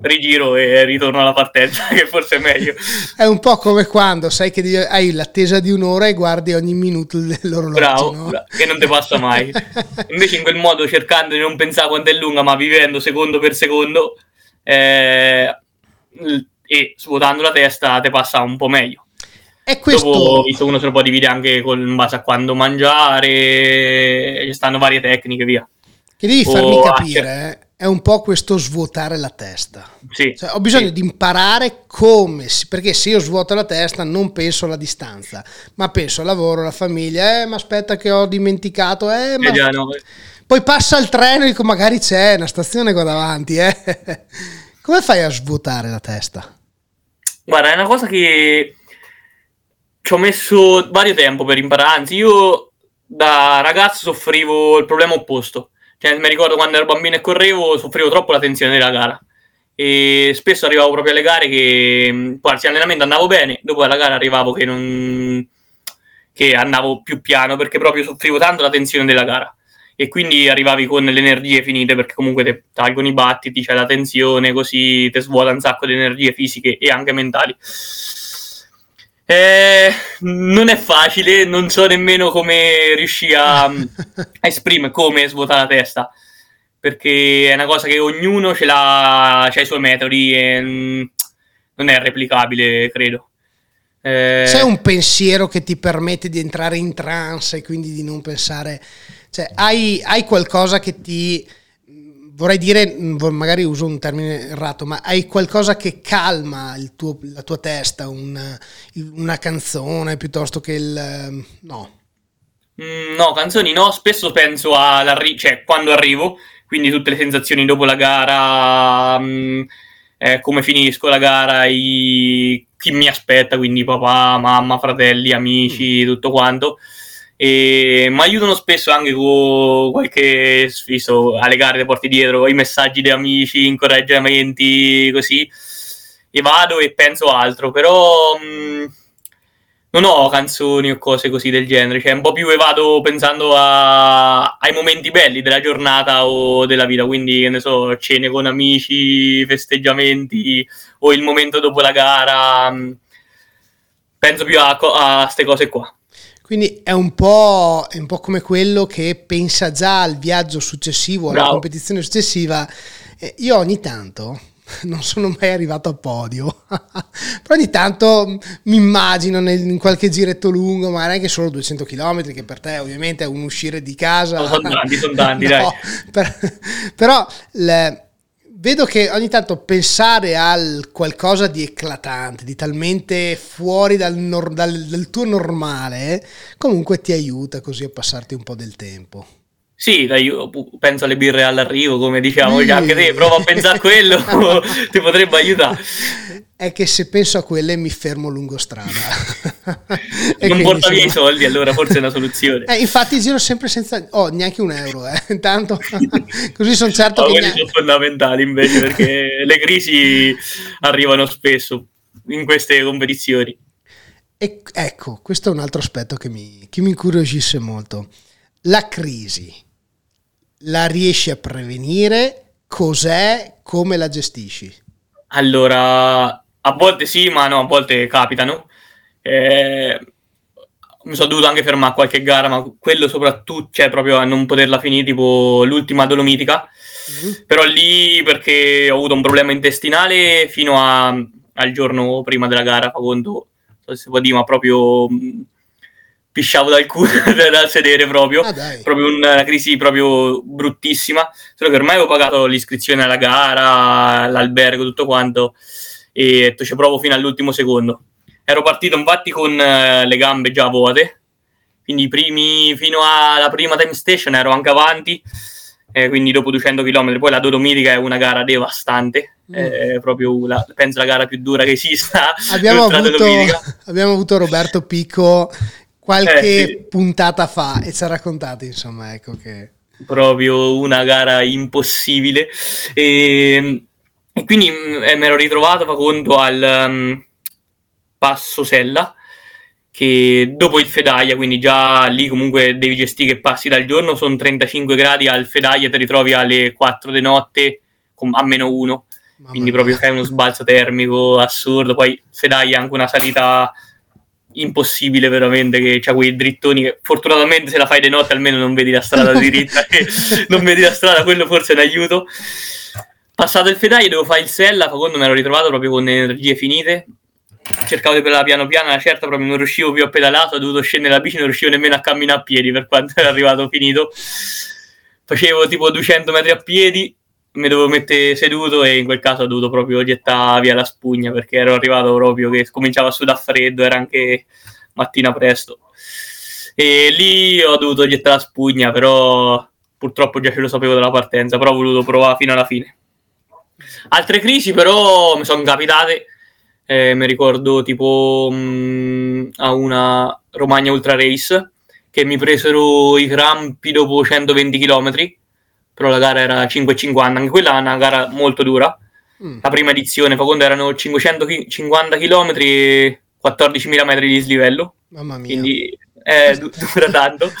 rigiro e ritorno alla partenza, che forse è meglio. È un po' come quando sai che hai l'attesa di un'ora e guardi ogni minuto l'orologio. Bravo, no? bravo che non ti passa mai. Invece in quel modo, cercando di non pensare quanto è lunga, ma vivendo secondo per secondo eh, e svuotando la testa, ti passa un po' meglio. E questo... Dopo, visto uno se lo può dividere anche con, in base a quando mangiare, ci stanno varie tecniche, via. Che devi farmi o capire, eh è un po' questo svuotare la testa. Sì, cioè, ho bisogno sì. di imparare come, perché se io svuoto la testa non penso alla distanza, ma penso al lavoro, alla famiglia, eh, ma aspetta che ho dimenticato, eh, ma... già, no. Poi passa il treno e dico magari c'è una stazione qua davanti, eh. Come fai a svuotare la testa? Guarda, è una cosa che ci ho messo vario tempo per imparare, anzi io da ragazzo soffrivo il problema opposto cioè, mi ricordo quando ero bambino e correvo, soffrivo troppo la tensione della gara. E spesso arrivavo proprio alle gare che, quasi allenamento andavo bene, dopo alla gara arrivavo che non che andavo più piano perché proprio soffrivo tanto la tensione della gara e quindi arrivavi con le energie finite perché comunque ti tolgono i battiti, c'è la tensione, così ti svuota un sacco di energie fisiche e anche mentali. Eh, non è facile, non so nemmeno come riuscire a, a esprimere come svuotare la testa, perché è una cosa che ognuno ce l'ha, ha i suoi metodi e mm, non è replicabile, credo. Eh... C'è un pensiero che ti permette di entrare in trance e quindi di non pensare, cioè hai, hai qualcosa che ti vorrei dire, mm, magari uso un termine errato, ma hai qualcosa che calma tuo, la tua testa, una, una, canzone piuttosto che il... no. Mm, no, canzoni no, spesso penso all'arrivo, cioè quando arrivo, quindi tutte le sensazioni dopo la gara, mh, mm, eh, come finisco la gara, i, chi mi aspetta, quindi papà, mamma, fratelli, amici, tutto quanto. E mi aiutano spesso anche con qualche visto, alle gare le porti dietro i messaggi di amici, incoraggiamenti, così e vado e penso altro, però mh, non ho canzoni o cose così del genere, cioè un po' più vado pensando a, ai momenti belli della giornata o della vita, quindi ne so, cene con amici, festeggiamenti o il momento dopo la gara, penso più a queste cose qua. Quindi è un, po', è un po' come quello che pensa già al viaggio successivo, alla Bravo. competizione successiva. Eh, io ogni tanto non sono mai arrivato a podio, però ogni tanto mi immagino nel, in qualche giretto lungo, magari anche solo 200 km, che per te ovviamente è un uscire di casa. sono tanti, sono tanti, no, dai. Per, però le, vedo che ogni tanto pensare al qualcosa di eclatante, di talmente fuori dal, nor, dal, dal tuo normale, comunque ti aiuta così a passarti un po' del tempo. Sì, dai, io penso alle birre all'arrivo, come diciamo, sì. anche te prova a pensare a quello, ti potrebbe aiutare. È che se penso a quelle mi fermo lungo strada. non porta via i soldi, allora forse è una soluzione. Eh, infatti giro sempre senza... Oh, neanche un euro, eh. Intanto, così sono certo no, che... Neanche... sono fondamentali invece, perché le crisi arrivano spesso in queste competizioni. E, ecco, questo è un altro aspetto che mi, che mi incuriosisce molto. La crisi la riesci a prevenire? Cos'è? Come la gestisci? Allora, a volte sì, ma no, a volte capitano. Eh, mi sono dovuto anche fermare a qualche gara, ma quello soprattutto, cioè proprio a non poterla finire, tipo l'ultima dolomitica. Mm-hmm. Però lì perché ho avuto un problema intestinale fino a, al giorno prima della gara, fa conto, non so se si può dire, ma proprio pisciavo dal culo dal sedere proprio, ah, proprio una crisi proprio bruttissima, solo che ormai avevo pagato l'iscrizione alla gara, l'albergo, tutto quanto. E ci provo fino all'ultimo secondo. Ero partito infatti con uh, le gambe già vuote, quindi primi, fino alla prima time station ero anche avanti, eh, quindi dopo 200 km, poi la Dolomitica è una gara devastante, mm. è proprio la, penso la gara più dura che esista. Abbiamo, avuto, abbiamo avuto Roberto Picco qualche eh, sì. puntata fa e ci ha raccontato, insomma, ecco che... Proprio una gara impossibile. E, e quindi eh, mi ero ritrovato, fa conto, al um, Passo Sella, che dopo il Fedaia, quindi già lì comunque devi gestire che passi dal giorno, sono 35 gradi, al Fedaia ti ritrovi alle 4 di notte con, a meno 1, quindi proprio fai uno sbalzo termico assurdo, poi Fedaia ha anche una salita impossibile veramente che c'ha quei drittoni che fortunatamente se la fai di notte almeno non vedi la strada diritta non vedi la strada quello forse è un aiuto. Passato il fedaio devo fare il sella secondo me ero ritrovato proprio con energie finite. Cercavo di pedalare piano piano una certa proprio non riuscivo più a pedalare ho dovuto scendere la bici non riuscivo nemmeno a camminare a piedi per quanto era arrivato finito. Facevo tipo 200 metri a piedi mi dovevo mettere seduto e in quel caso ho dovuto proprio gettare via la spugna perché ero arrivato proprio che cominciava a sudare freddo, era anche mattina presto. E lì ho dovuto gettare la spugna, però purtroppo già ce lo sapevo dalla partenza, però ho voluto provare fino alla fine. Altre crisi però mi sono capitate, eh, mi ricordo tipo mh, mm, a una Romagna Ultra Race che mi presero i crampi dopo 120 km però la gara era 5,50, anche quella è una gara molto dura. Mm. La prima edizione, fa quando erano 550 km e 14.000 metri di slivello. Mamma mia. Quindi eh, dura tanto,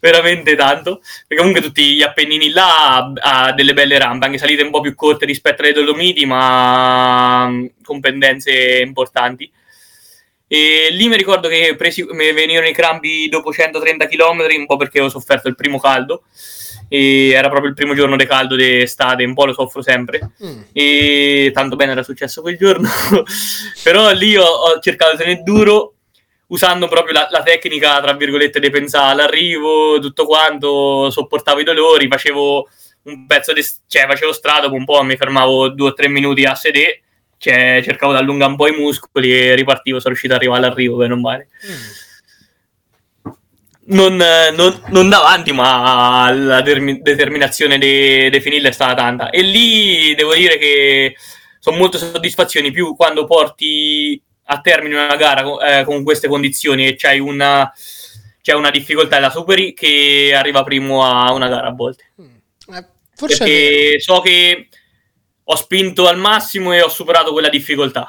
veramente tanto. Perché comunque tutti gli Appennini là ha delle belle rampe, anche salite un po' più corte rispetto alle Dolomiti, ma mm, con pendenze importanti. E lì mi ricordo che presi, mi venivano i crampi dopo 130 km, un po' perché ho sofferto il primo caldo e era proprio il primo giorno di caldo d'estate, un po' lo soffro sempre. Mm. e tanto bene era successo quel giorno. Però lì ho, ho, cercato di tenere duro usando proprio la, la, tecnica tra virgolette di pensare all'arrivo tutto quanto, sopportavo i dolori facevo un pezzo di cioè facevo strada un po' mi fermavo due o tre minuti a sedere cioè, cercavo di allungare un po' i muscoli e ripartivo sono riuscito ad arrivare all'arrivo bene o male. Mm non, non, non, davanti, ma la termi- determinazione di de è stata tanta. E lì devo dire che sono molte soddisfazioni più quando porti a termine una gara eh, con queste condizioni e c'hai una, c'è una difficoltà e la superi che arriva primo a una gara a volte. Mm. Eh, Perché so che ho spinto al massimo e ho superato quella difficoltà.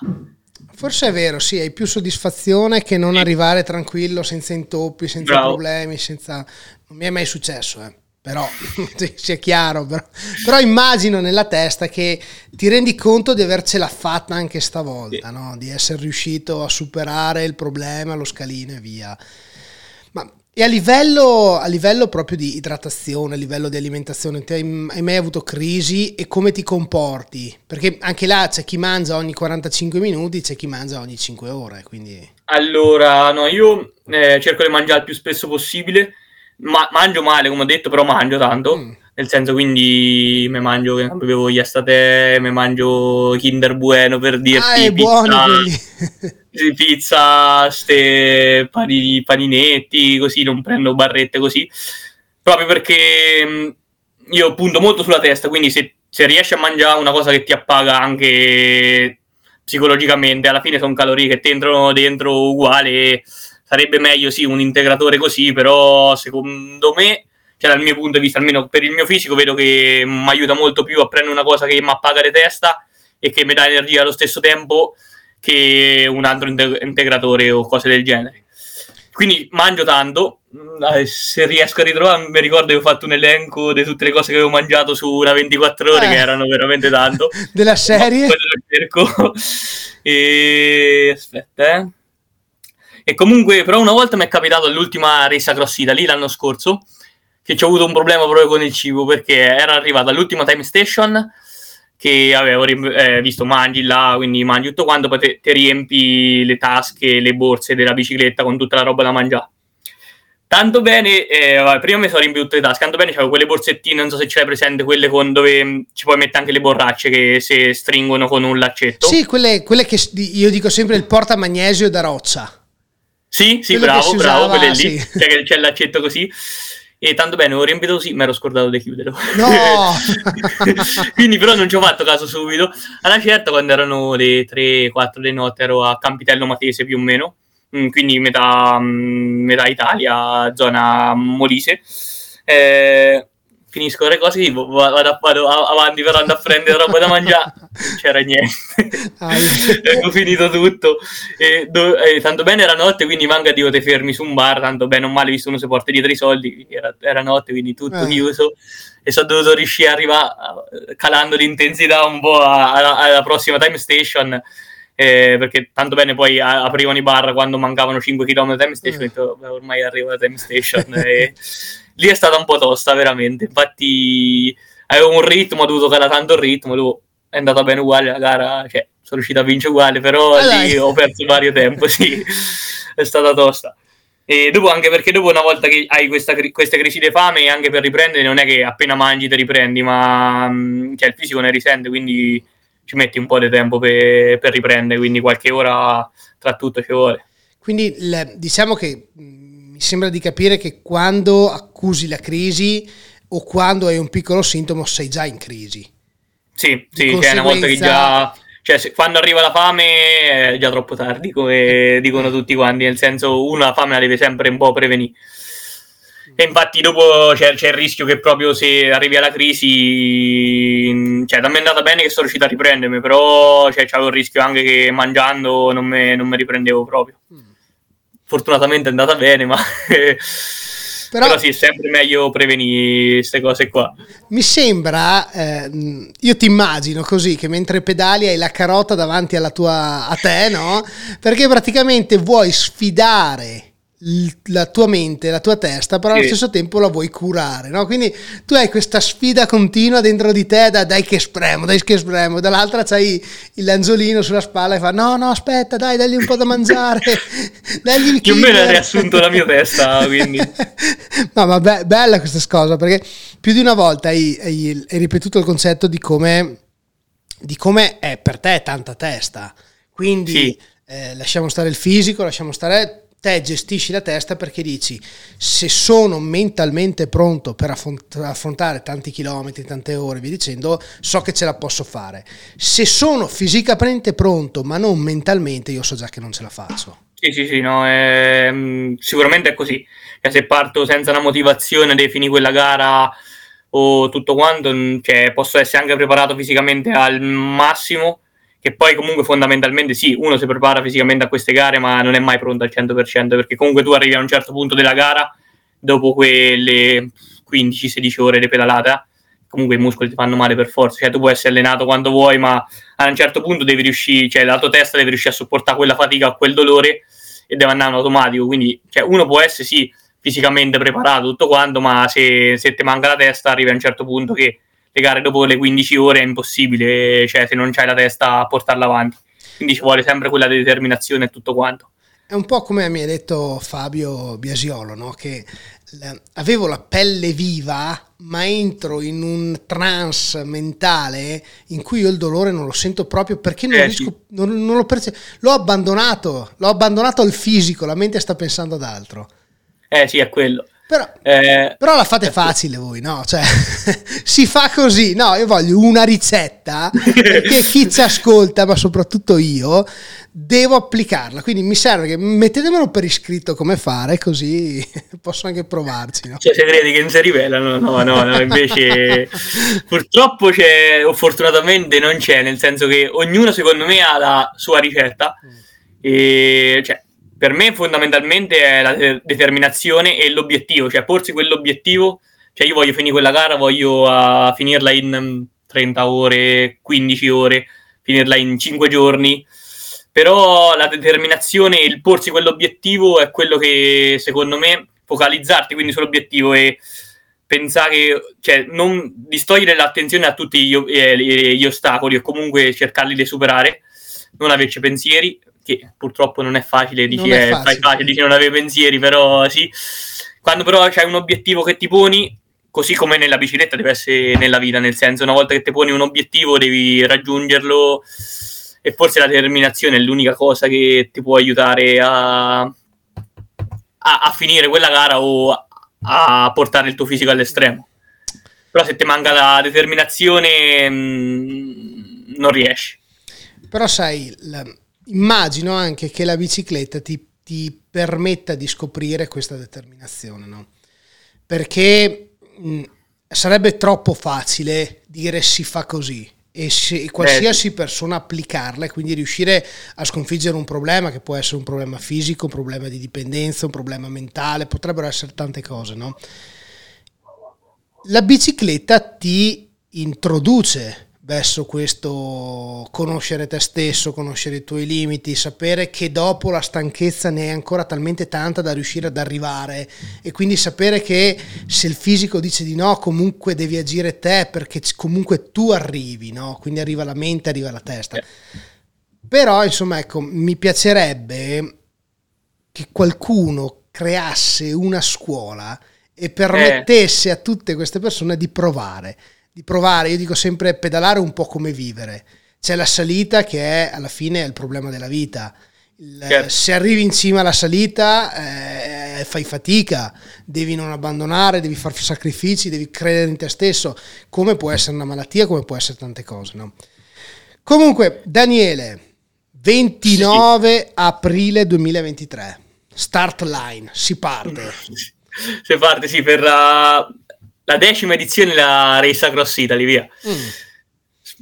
Forse è vero, sì, hai più soddisfazione che non sì. arrivare tranquillo, senza intoppi, senza Bravo. problemi, senza... Non mi è mai successo, eh. però sia chiaro, però, però, immagino nella testa che ti rendi conto di avercela fatta anche stavolta, sì. no? di essere riuscito a superare il problema, lo scalino e via. E a livello, a livello, proprio di idratazione, a livello di alimentazione, hai, mai avuto crisi e come ti comporti? Perché anche là c'è chi mangia ogni 45 minuti, c'è chi mangia ogni 5 ore. Quindi... Allora, no, io eh, cerco di mangiare il più spesso possibile. Ma, mangio male, come ho detto, però mangio tanto. Mm. Nel senso, quindi mi mangio, che bevo gli estate, mi mangio Kinder Bueno per dirti. Ah, pizza, pizza, ste panini, paninetti, così, non prendo barrette così. Proprio perché mm, io punto molto sulla testa, quindi se, se riesci a mangiare una cosa che ti appaga anche psicologicamente, alla fine sono calorie che ti entrano dentro uguale. Sarebbe meglio, sì, un integratore così, però secondo me cioè dal mio punto di vista, almeno per il mio fisico, vedo che mi aiuta molto più a prendere una cosa che mi appaga le testa e che mi dà energia allo stesso tempo che un altro integratore o cose del genere. Quindi mangio tanto, mm, se riesco a ritrovare, mi ricordo che ho fatto un elenco di tutte le cose che avevo mangiato su una 24 ore, eh. che erano veramente tanto. Della serie? E... aspetta, eh. E comunque, però una volta mi è capitato all'ultima resa Cross Italy l'anno scorso, che ci ho avuto un problema proprio con il cibo perché era arrivato all'ultima time station che avevo eh, visto mangi là, quindi mangi tutto quanto, poi te, te, riempi le tasche, le borse della bicicletta con tutta la roba da mangiare. Tanto bene, eh, prima mi sono riempito tutte le tasche, tanto bene c'avevo quelle borsettine, non so se ce l'hai presente, quelle con dove mm, ci puoi mettere anche le borracce che si stringono con un laccetto. Sì, quelle, quelle che io dico sempre il porta magnesio da roccia. Sì, sì, quello bravo, bravo, quelle lì, sì. cioè, c'è il laccetto così. E tanto bene, ho riempito così, mi ero scordato di chiuderlo. No! Quindi però non ci ho fatto caso subito. Alla certa, quando erano le 3-4 di notte, ero a Campitello Matese più o meno, mm, quindi metà, mm, metà Italia, zona Molise. Eh, finisco le cose, vado, vado, avanti per andare a prendere roba da mangiare, non c'era niente, ho finito tutto, e, do, e, tanto bene era notte, quindi manca di te fermi su un bar, tanto bene o male, visto uno si porta dietro i soldi, era, era notte, quindi tutto eh. chiuso, e sono dovuto riuscire a arrivare calando l'intensità un po' alla, alla prossima time station, eh, perché tanto bene poi aprivano i bar quando mancavano 5 km time station, eh. detto, ormai arrivo alla time station, e lì è stata un po' tosta, veramente. Infatti, avevo un ritmo, ho dovuto calare tanto il ritmo. Dopo è andata bene uguale la gara, cioè sono riuscito a vincere uguale, però ah, lì ho perso vario tempo, sì, è stata tosta. E dopo anche perché dopo una volta che hai questa, queste crisi di fame, anche per riprendere, non è che appena mangi ti riprendi, ma mm, cioè, il fisico ne risente, quindi ci metti un po' di tempo per, per riprendere, quindi qualche ora tra tutto ci vuole. Quindi le, diciamo che mm, sembra di capire che quando accusi la crisi o quando hai un piccolo sintomo sei già in crisi. Sì, sì, conseguenza... cioè una volta che già... Cioè, se, quando arriva la fame è già troppo tardi, come dicono tutti quanti, nel senso uno la fame la deve sempre un po' prevenire. E infatti dopo c'è, c'è, il rischio che proprio se arrivi alla crisi, cioè da me è andata bene che sono riuscito a riprendermi, però cioè, c'avevo il rischio anche che mangiando non mi riprendevo proprio. Mm fortunatamente è andata bene, ma... Però, Però, sì, è sempre meglio prevenire queste cose qua. Mi sembra, eh, io ti immagino così, che mentre pedali hai la carota davanti alla tua, a te, no? Perché praticamente vuoi sfidare la tua mente, la tua testa, però allo stesso tempo la vuoi curare, no? Quindi tu hai questa sfida continua dentro di te, da, dai che spremo, dai che spremo, dall'altra c'hai il lanzolino sulla spalla e fa no, no, aspetta, dai, dagli un po' da mangiare, dagli il Più o meno hai riassunto la mia testa, quindi. no, ma be- bella questa cosa, perché più di una volta hai, hai, hai ripetuto il concetto di come, di come è per te tanta testa, quindi... Sì. Eh, lasciamo stare il fisico, lasciamo stare te gestisci la testa perché dici se sono mentalmente pronto per affrontare tanti chilometri, tante ore, vi dicendo, so che ce la posso fare. Se sono fisicamente pronto ma non mentalmente, io so già che non ce la faccio. Sì, sì, sì, no, mm, sicuramente è così. Cioè, se parto senza una motivazione di finire quella gara o tutto quanto, mm, cioè, posso essere anche preparato fisicamente al massimo, che poi comunque fondamentalmente sì, uno si prepara fisicamente a queste gare, ma non è mai pronto al 100%, perché comunque tu arrivi a un certo punto della gara, dopo quelle 15-16 ore di pedalata, comunque i muscoli ti fanno male per forza, cioè tu puoi essere allenato quando vuoi, ma a un certo punto devi riuscire, cioè la tua testa deve riuscire a sopportare quella fatica o quel dolore e deve andare in automatico, quindi cioè, uno può essere sì fisicamente preparato tutto quanto, ma se, se ti manca la testa arrivi a un certo punto che le gare dopo le 15 ore è impossibile, cioè se non c'hai la testa a portarla avanti. Quindi ci vuole sempre quella determinazione e tutto quanto. È un po' come mi ha detto Fabio Biasiolo, no? che avevo la pelle viva, ma entro in un trance mentale in cui io il dolore non lo sento proprio perché non eh, riesco, sì. non, non lo perce- l'ho abbandonato, l'ho abbandonato al fisico, la mente sta pensando ad altro. Eh sì, è quello. Però, eh, però, la fate facile voi, no? Cioè, si fa così. No, io voglio una ricetta perché chi ci ascolta, ma soprattutto io, devo applicarla. Quindi mi serve che mettetemelo per iscritto come fare, così posso anche provarci. No? Cioè, segreti che non si rivelano, no, no, no. Invece, purtroppo c'è, o fortunatamente non c'è, nel senso che ognuno, secondo me, ha la sua ricetta. Mm. E cioè, per me fondamentalmente è la de- determinazione e l'obiettivo, cioè porsi quell'obiettivo, cioè io voglio finire quella gara, voglio uh, finirla in 30 ore, 15 ore, finirla in 5 giorni, però la determinazione e il porsi quell'obiettivo è quello che secondo me focalizzarti quindi sull'obiettivo e pensare, cioè non distogliere l'attenzione a tutti gli, eh, gli ostacoli e comunque cercarli di superare, non averci pensieri, che purtroppo non è facile, dici, non è facile. facile, dici non avere pensieri, però sì. Quando però c'hai un obiettivo che ti poni, così come nella bicicletta deve essere nella vita, nel senso una volta che ti poni un obiettivo devi raggiungerlo e forse la determinazione è l'unica cosa che ti può aiutare a, a, a finire quella gara o a, a, portare il tuo fisico all'estremo. Però se ti manca la determinazione mh, mm, non riesci. Però sai, la, immagino anche che la bicicletta ti, ti permetta di scoprire questa determinazione, no? Perché mh, sarebbe troppo facile dire si fa così e se, qualsiasi eh. persona applicarla e quindi riuscire a sconfiggere un problema che può essere un problema fisico, un problema di dipendenza, un problema mentale, potrebbero essere tante cose, no? La bicicletta ti introduce verso questo conoscere te stesso, conoscere i tuoi limiti, sapere che dopo la stanchezza ne è ancora talmente tanta da riuscire ad arrivare e quindi sapere che se il fisico dice di no comunque devi agire te perché comunque tu arrivi, no? quindi arriva la mente, arriva la testa. Però insomma ecco, mi piacerebbe che qualcuno creasse una scuola e permettesse eh. a tutte queste persone di provare di provare, io dico sempre pedalare un po' come vivere. C'è la salita che è alla fine è il problema della vita. Il, certo. Se arrivi in cima alla salita eh, fai fatica, devi non abbandonare, devi fare sacrifici, devi credere in te stesso, come può essere una malattia, come può essere tante cose. No? Comunque, Daniele, 29 sì. aprile 2023, start line, si parte. Si parte, sì, per la la decima edizione della Race Across Italy, via. Mm.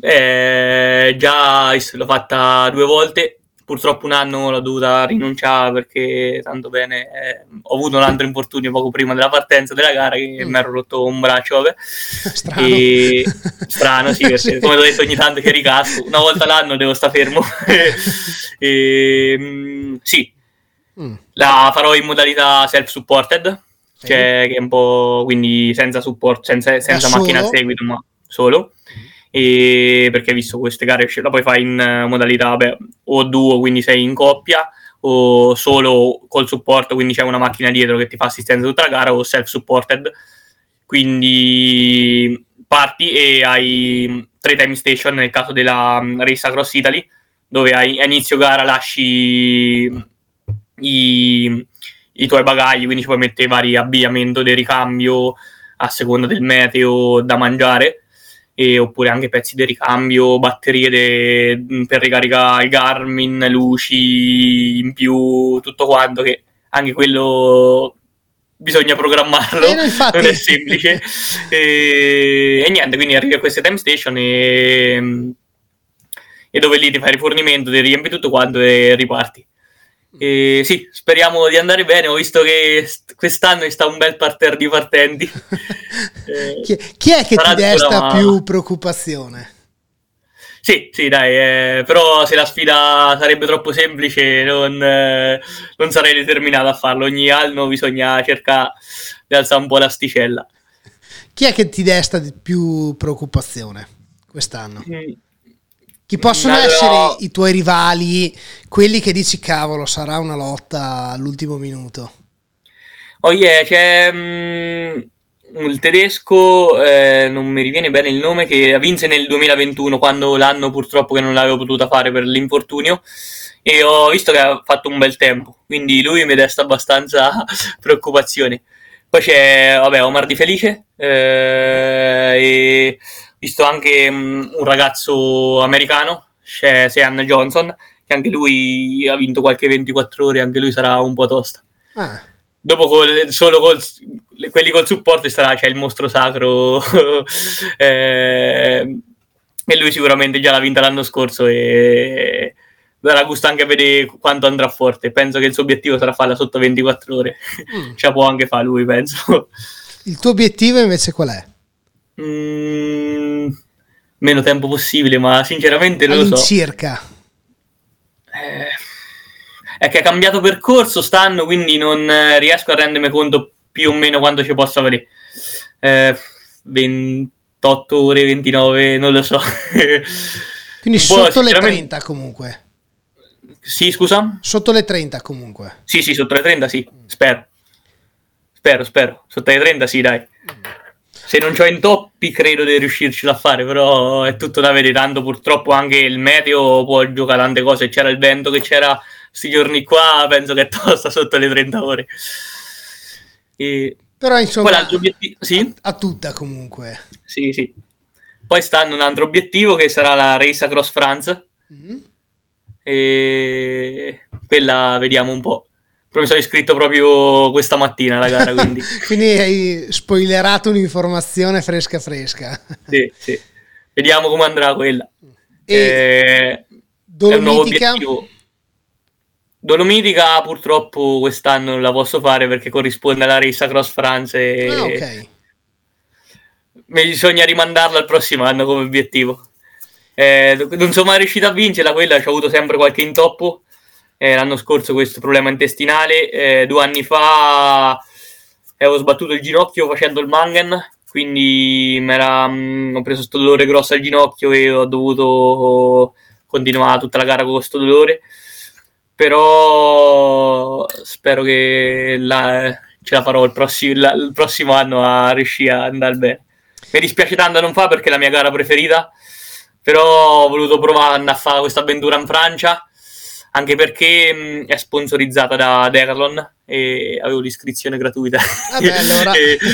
Eh, già l'ho fatta due volte, purtroppo un anno l'ho dovuta rinunciare perché tanto bene eh, ho avuto un altro infortunio poco prima della partenza della gara che mm. mi ero rotto un braccio vabbè. strano e... strano sì perché come ho detto ogni tanto che ricasco una volta l'anno devo stare fermo e, mm, sì mm. la farò in modalità self supported cioè, che è un po' quindi senza supporto, senza, senza macchina a seguito, ma solo. E perché visto queste gare la puoi fare in modalità beh, o duo, quindi sei in coppia, o solo col supporto, quindi c'è una macchina dietro che ti fa assistenza tutta la gara, o self-supported. Quindi parti e hai tre time station nel caso della Race Across Italy, dove a inizio gara lasci i i tuoi bagagli, quindi ci puoi mettere vari abbigliamento di ricambio a seconda del meteo da mangiare e, oppure anche pezzi di ricambio, batterie de, per ricaricare il Garmin, luci in più, tutto quanto che anche quello bisogna programmarlo, eh, non è semplice. e, e, niente, quindi arrivi a queste time station e, e dove lì ti fai rifornimento, ti riempi tutto quanto e riparti. E sì, speriamo di andare bene. Ho visto che quest'anno sta un bel parterre di partenti. eh, chi, chi, è che ti desta ma... più preoccupazione? Sì, sì, dai, eh, però se la sfida sarebbe troppo semplice non, eh, non, sarei determinato a farlo. Ogni anno bisogna cercare di alzare un po' l'asticella. Chi è che ti desta di più preoccupazione quest'anno? Mm. Chi possono allora... essere i tuoi rivali, quelli che dici cavolo sarà una lotta all'ultimo minuto? Oh yeah, c'è um, il tedesco, eh, non mi riviene bene il nome, che vinse nel 2021 quando l'anno purtroppo che non l'avevo potuta fare per l'infortunio e ho visto che ha fatto un bel tempo, quindi lui mi desta abbastanza preoccupazione. Poi c'è, vabbè, Omar Di Felice eh, e visto anche um, un ragazzo americano, Sean Johnson, che anche lui ha vinto qualche 24 ore, anche lui sarà un po' tosta. Ah. Dopo col, solo col, quelli col supporto sarà, c'è il mostro sacro eh, e lui sicuramente già l'ha vinta l'anno scorso e darà gusto anche a vedere quanto andrà forte. Penso che il suo obiettivo sarà farla sotto 24 ore. Mm. Ce la può anche fare lui, penso. Il tuo obiettivo invece qual è? Mm, meno tempo possibile, ma sinceramente non lo so. Circa. Eh, è che ha cambiato percorso stanno, quindi non eh, riesco a rendermi conto più o meno quanto ci possa avere. Eh, 28 ore, 29, non lo so. quindi sotto le 30 comunque. Sì, scusa? Sotto le 30 comunque. Sì, sì, sotto le 30 sì, spero. Spero, spero. Sotto le 30 sì, dai. Se non ho intoppi credo di riuscirci a fare, però è tutto da vedere. Tanto purtroppo anche il meteo può giocare tante cose. C'era il vento che c'era questi giorni qua, penso che è tosta sotto le 30 ore. E... Però insomma, obiettivo... sì? a, a tutta comunque. Sì, sì. Poi stanno un altro obiettivo che sarà la Race Across France. Mm-hmm. E quella vediamo un po'. Mi sono iscritto proprio questa mattina alla gara, quindi... quindi hai spoilerato un'informazione fresca fresca. sì, sì. Vediamo come andrà quella. E eh, Dolomitica? Dolomitica purtroppo quest'anno non la posso fare perché corrisponde alla Race Cross France e... Ah, ok. Bisogna rimandarla al prossimo anno come obiettivo. Eh, non sono mai riuscito a vincerla, quella ci ho avuto sempre qualche intoppo eh, l'anno scorso questo problema intestinale, eh, due anni fa avevo sbattuto il ginocchio facendo il mangan, quindi mh, mm, ho preso questo dolore grosso al ginocchio e ho dovuto continuare tutta la gara con questo dolore. Però spero che la, ce la farò il prossimo, la, il prossimo anno a riuscire a andare bene. Mi dispiace tanto non fa perché è la mia gara preferita, però ho voluto provare a fare questa avventura in Francia anche perché mh, è sponsorizzata da Decathlon e avevo l'iscrizione gratuita. Vabbè, allora...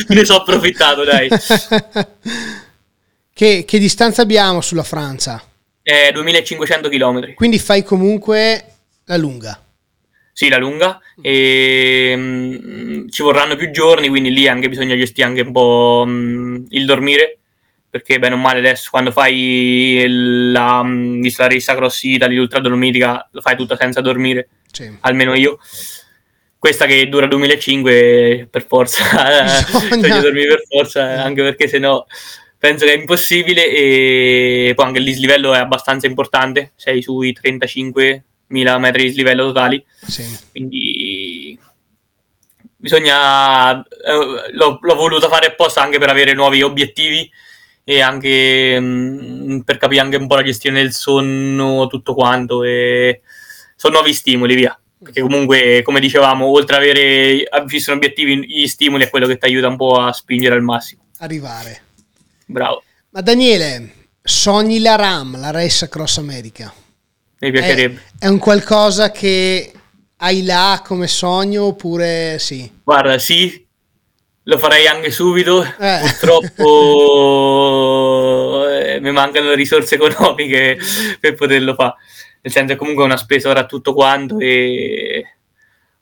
ne sono approfittato, dai. che, che, distanza abbiamo sulla Francia? Eh, 2500 km. Quindi fai comunque la lunga. Sì, la lunga. E, mh, ci vorranno più giorni, quindi lì anche bisogna gestire anche un po' mh, il dormire perché bene o male adesso quando fai la, visto la Race Cross Italy, l'Ultra Dolomitica, lo fai tutta senza dormire, sì. almeno io. Questa che dura 2005 per forza, bisogna dormire per forza, anche perché sennò penso che è impossibile e poi anche il dislivello è abbastanza importante, sei sui 35.000 metri di dislivello totali, sì. quindi bisogna, eh, l'ho, l'ho voluto fare apposta anche per avere nuovi obiettivi e anche mh, mm, per capire anche un po' la gestione del sonno, tutto quanto. E sono nuovi stimoli, via. Perché comunque, come dicevamo, oltre ad avere fisso obiettivi, gli stimoli è quello che ti aiuta un po' a spingere al massimo. Arrivare. Bravo. Ma Daniele, sogni la RAM, la Race Cross America? Mi piacerebbe. È, è un qualcosa che hai là come sogno oppure sì? Guarda, sì, lo farei anche subito. Eh. Purtroppo eh, mi mancano le risorse economiche per poterlo fare. Nel senso che comunque è una spesa ora tutto quanto e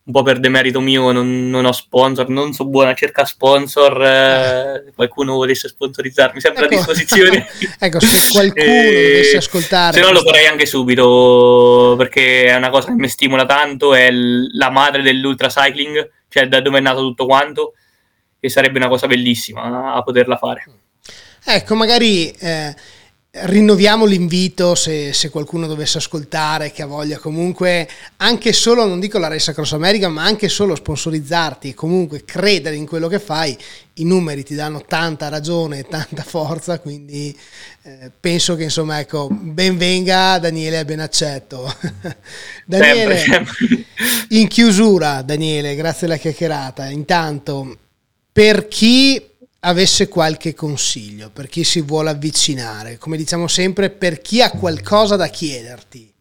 un po' per demerito mio non, non ho sponsor, non so buona a cercare sponsor, eh, qualcuno volesse sponsorizzarmi sempre ecco. a disposizione. ecco, se qualcuno e... dovesse ascoltare... Se no lo farei anche subito, perché è una cosa che mi stimola tanto, è l- la madre dell'ultra cycling, cioè da dove è nato tutto quanto, e sarebbe una cosa bellissima a poterla fare. Ecco, magari... Eh rinnoviamo l'invito se, se, qualcuno dovesse ascoltare che ha voglia comunque anche solo non dico la Race Across America ma anche solo sponsorizzarti e comunque credere in quello che fai i numeri ti danno tanta ragione e tanta forza quindi eh, penso che insomma ecco ben venga Daniele e ben accetto Daniele sempre, sempre. in chiusura Daniele grazie alla chiacchierata intanto per chi avesse qualche consiglio per chi si vuole avvicinare, come diciamo sempre, per chi ha qualcosa da chiederti,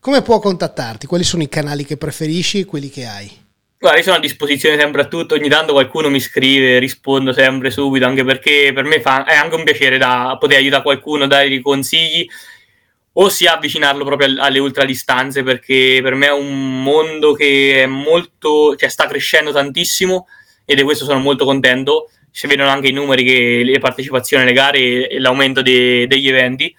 come può contattarti? Quali sono i canali che preferisci e quelli che hai? Guarda, io sono a disposizione sempre a tutto, ogni tanto qualcuno mi scrive, rispondo sempre subito, anche perché per me fa, è anche un piacere da poter aiutare qualcuno, dare consigli o sia avvicinarlo proprio alle ultradistanze, perché per me è un mondo che è molto, cioè sta crescendo tantissimo ed è questo sono molto contento si vedono anche i numeri, che, le partecipazioni alle gare e l'aumento de, degli eventi.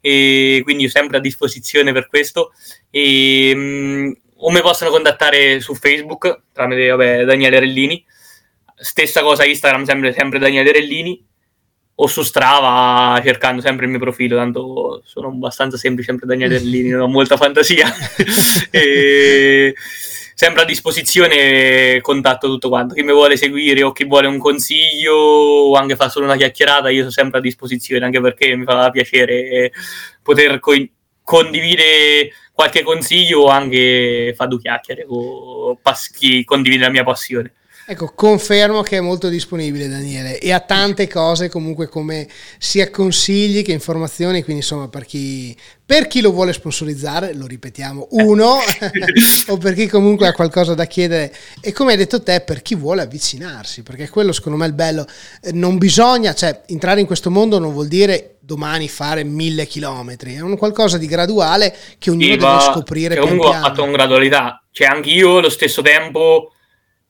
E quindi sempre a disposizione per questo. E, um, o mi possono contattare su Facebook tramite vabbè, Daniele Rellini. Stessa cosa Instagram, sempre, sempre Daniele Rellini. O su Strava cercando sempre il mio profilo, tanto sono abbastanza semplice, sempre Daniele Rellini, non ho molta fantasia. e, sempre a disposizione, contatto tutto quanto. Chi mi vuole seguire o chi vuole un consiglio o anche fa solo una chiacchierata, io sono sempre a disposizione, anche perché mi fa piacere poter co- condividere qualche consiglio o anche fare due chiacchiere o pas- condividere la mia passione. Ecco, confermo che è molto disponibile Daniele e ha tante cose comunque come sia consigli che informazioni, quindi insomma per chi, per chi lo vuole sponsorizzare, lo ripetiamo, uno, o per chi comunque ha qualcosa da chiedere. E come hai detto te, per chi vuole avvicinarsi, perché quello secondo me è il bello, eh, non bisogna, cioè entrare in questo mondo non vuol dire domani fare mille chilometri, è un qualcosa di graduale che ognuno sì, deve scoprire. Comunque ho fatto un gradualità, cioè anche io allo stesso tempo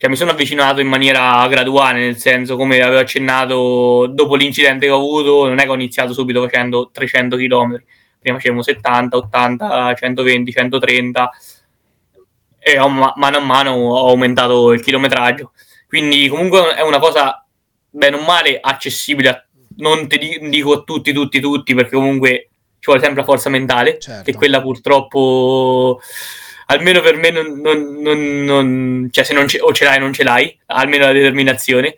cioè, mi sono avvicinato in maniera graduale, nel senso, come avevo accennato, dopo l'incidente che ho avuto, non è che ho iniziato subito facendo 300 km, prima facevo 70, 80, 120, 130 e ho, mano a mano ho aumentato il chilometraggio. Quindi comunque è una cosa, bene o male, accessibile, a, non ti dico a tutti, tutti, tutti, perché comunque ci vuole sempre la forza mentale, certo. che quella purtroppo almeno per me non, non, non, non cioè se non ce, o ce l'hai o non ce l'hai, almeno la determinazione.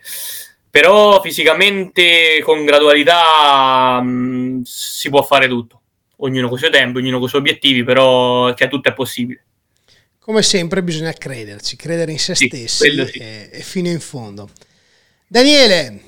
Però fisicamente con gradualità mh, mm, si può fare tutto. Ognuno con i suoi tempi, ognuno con i suoi obiettivi, però cioè, tutto è possibile. Come sempre bisogna crederci, credere in se sì, stessi sì. e, e fino in fondo. Daniele,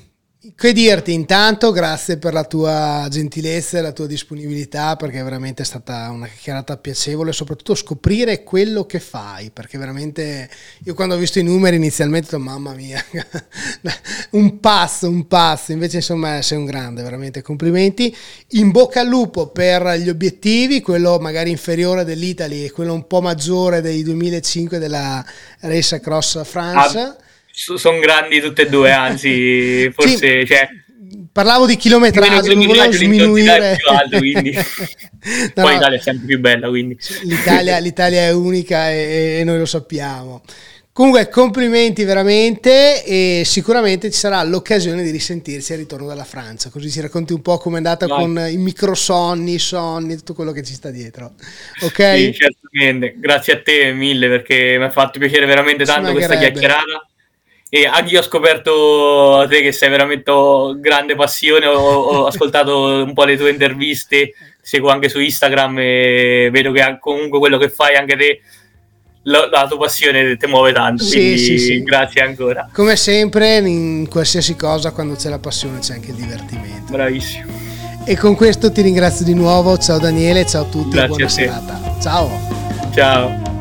che dirti? Intanto, grazie per la tua gentilezza e la tua disponibilità perché veramente è stata una chiacchierata piacevole, soprattutto scoprire quello che fai, perché veramente io quando ho visto i numeri inizialmente ho detto mamma mia, un passo, un passo, invece insomma sei un grande, veramente. Complimenti, in bocca al lupo per gli obiettivi, quello magari inferiore dell'Italy e quello un po' maggiore dei 2005 della Race Across France. Ah sono grandi tutte e due, anzi, forse... Sì. Cioè, parlavo di chilometraggio, non volevo sminuire. Più alto, quindi. no, Poi no. l'Italia è sempre più bella, quindi. L'Italia, l'Italia è unica e, e, noi lo sappiamo. Comunque, complimenti veramente e sicuramente ci sarà l'occasione di risentirsi al ritorno dalla Francia, così ci racconti un po' come è andata Vai. con i microsonni, i sonni, tutto quello che ci sta dietro. Ok? Sì, certamente. Grazie a te mille perché mi ha fatto piacere veramente tanto questa chiacchierata e anche io ho scoperto te che sei veramente grande passione, ho, ho ascoltato un po' le tue interviste, seguo anche su Instagram e vedo che comunque quello che fai anche te la, la, tua passione ti muove tanto, sì, sì, sì. grazie ancora. Come sempre, in qualsiasi cosa, quando c'è la passione c'è anche il divertimento. Bravissimo. E con questo ti ringrazio di nuovo, ciao Daniele, ciao a tutti, grazie buona a serata. Ciao. Ciao.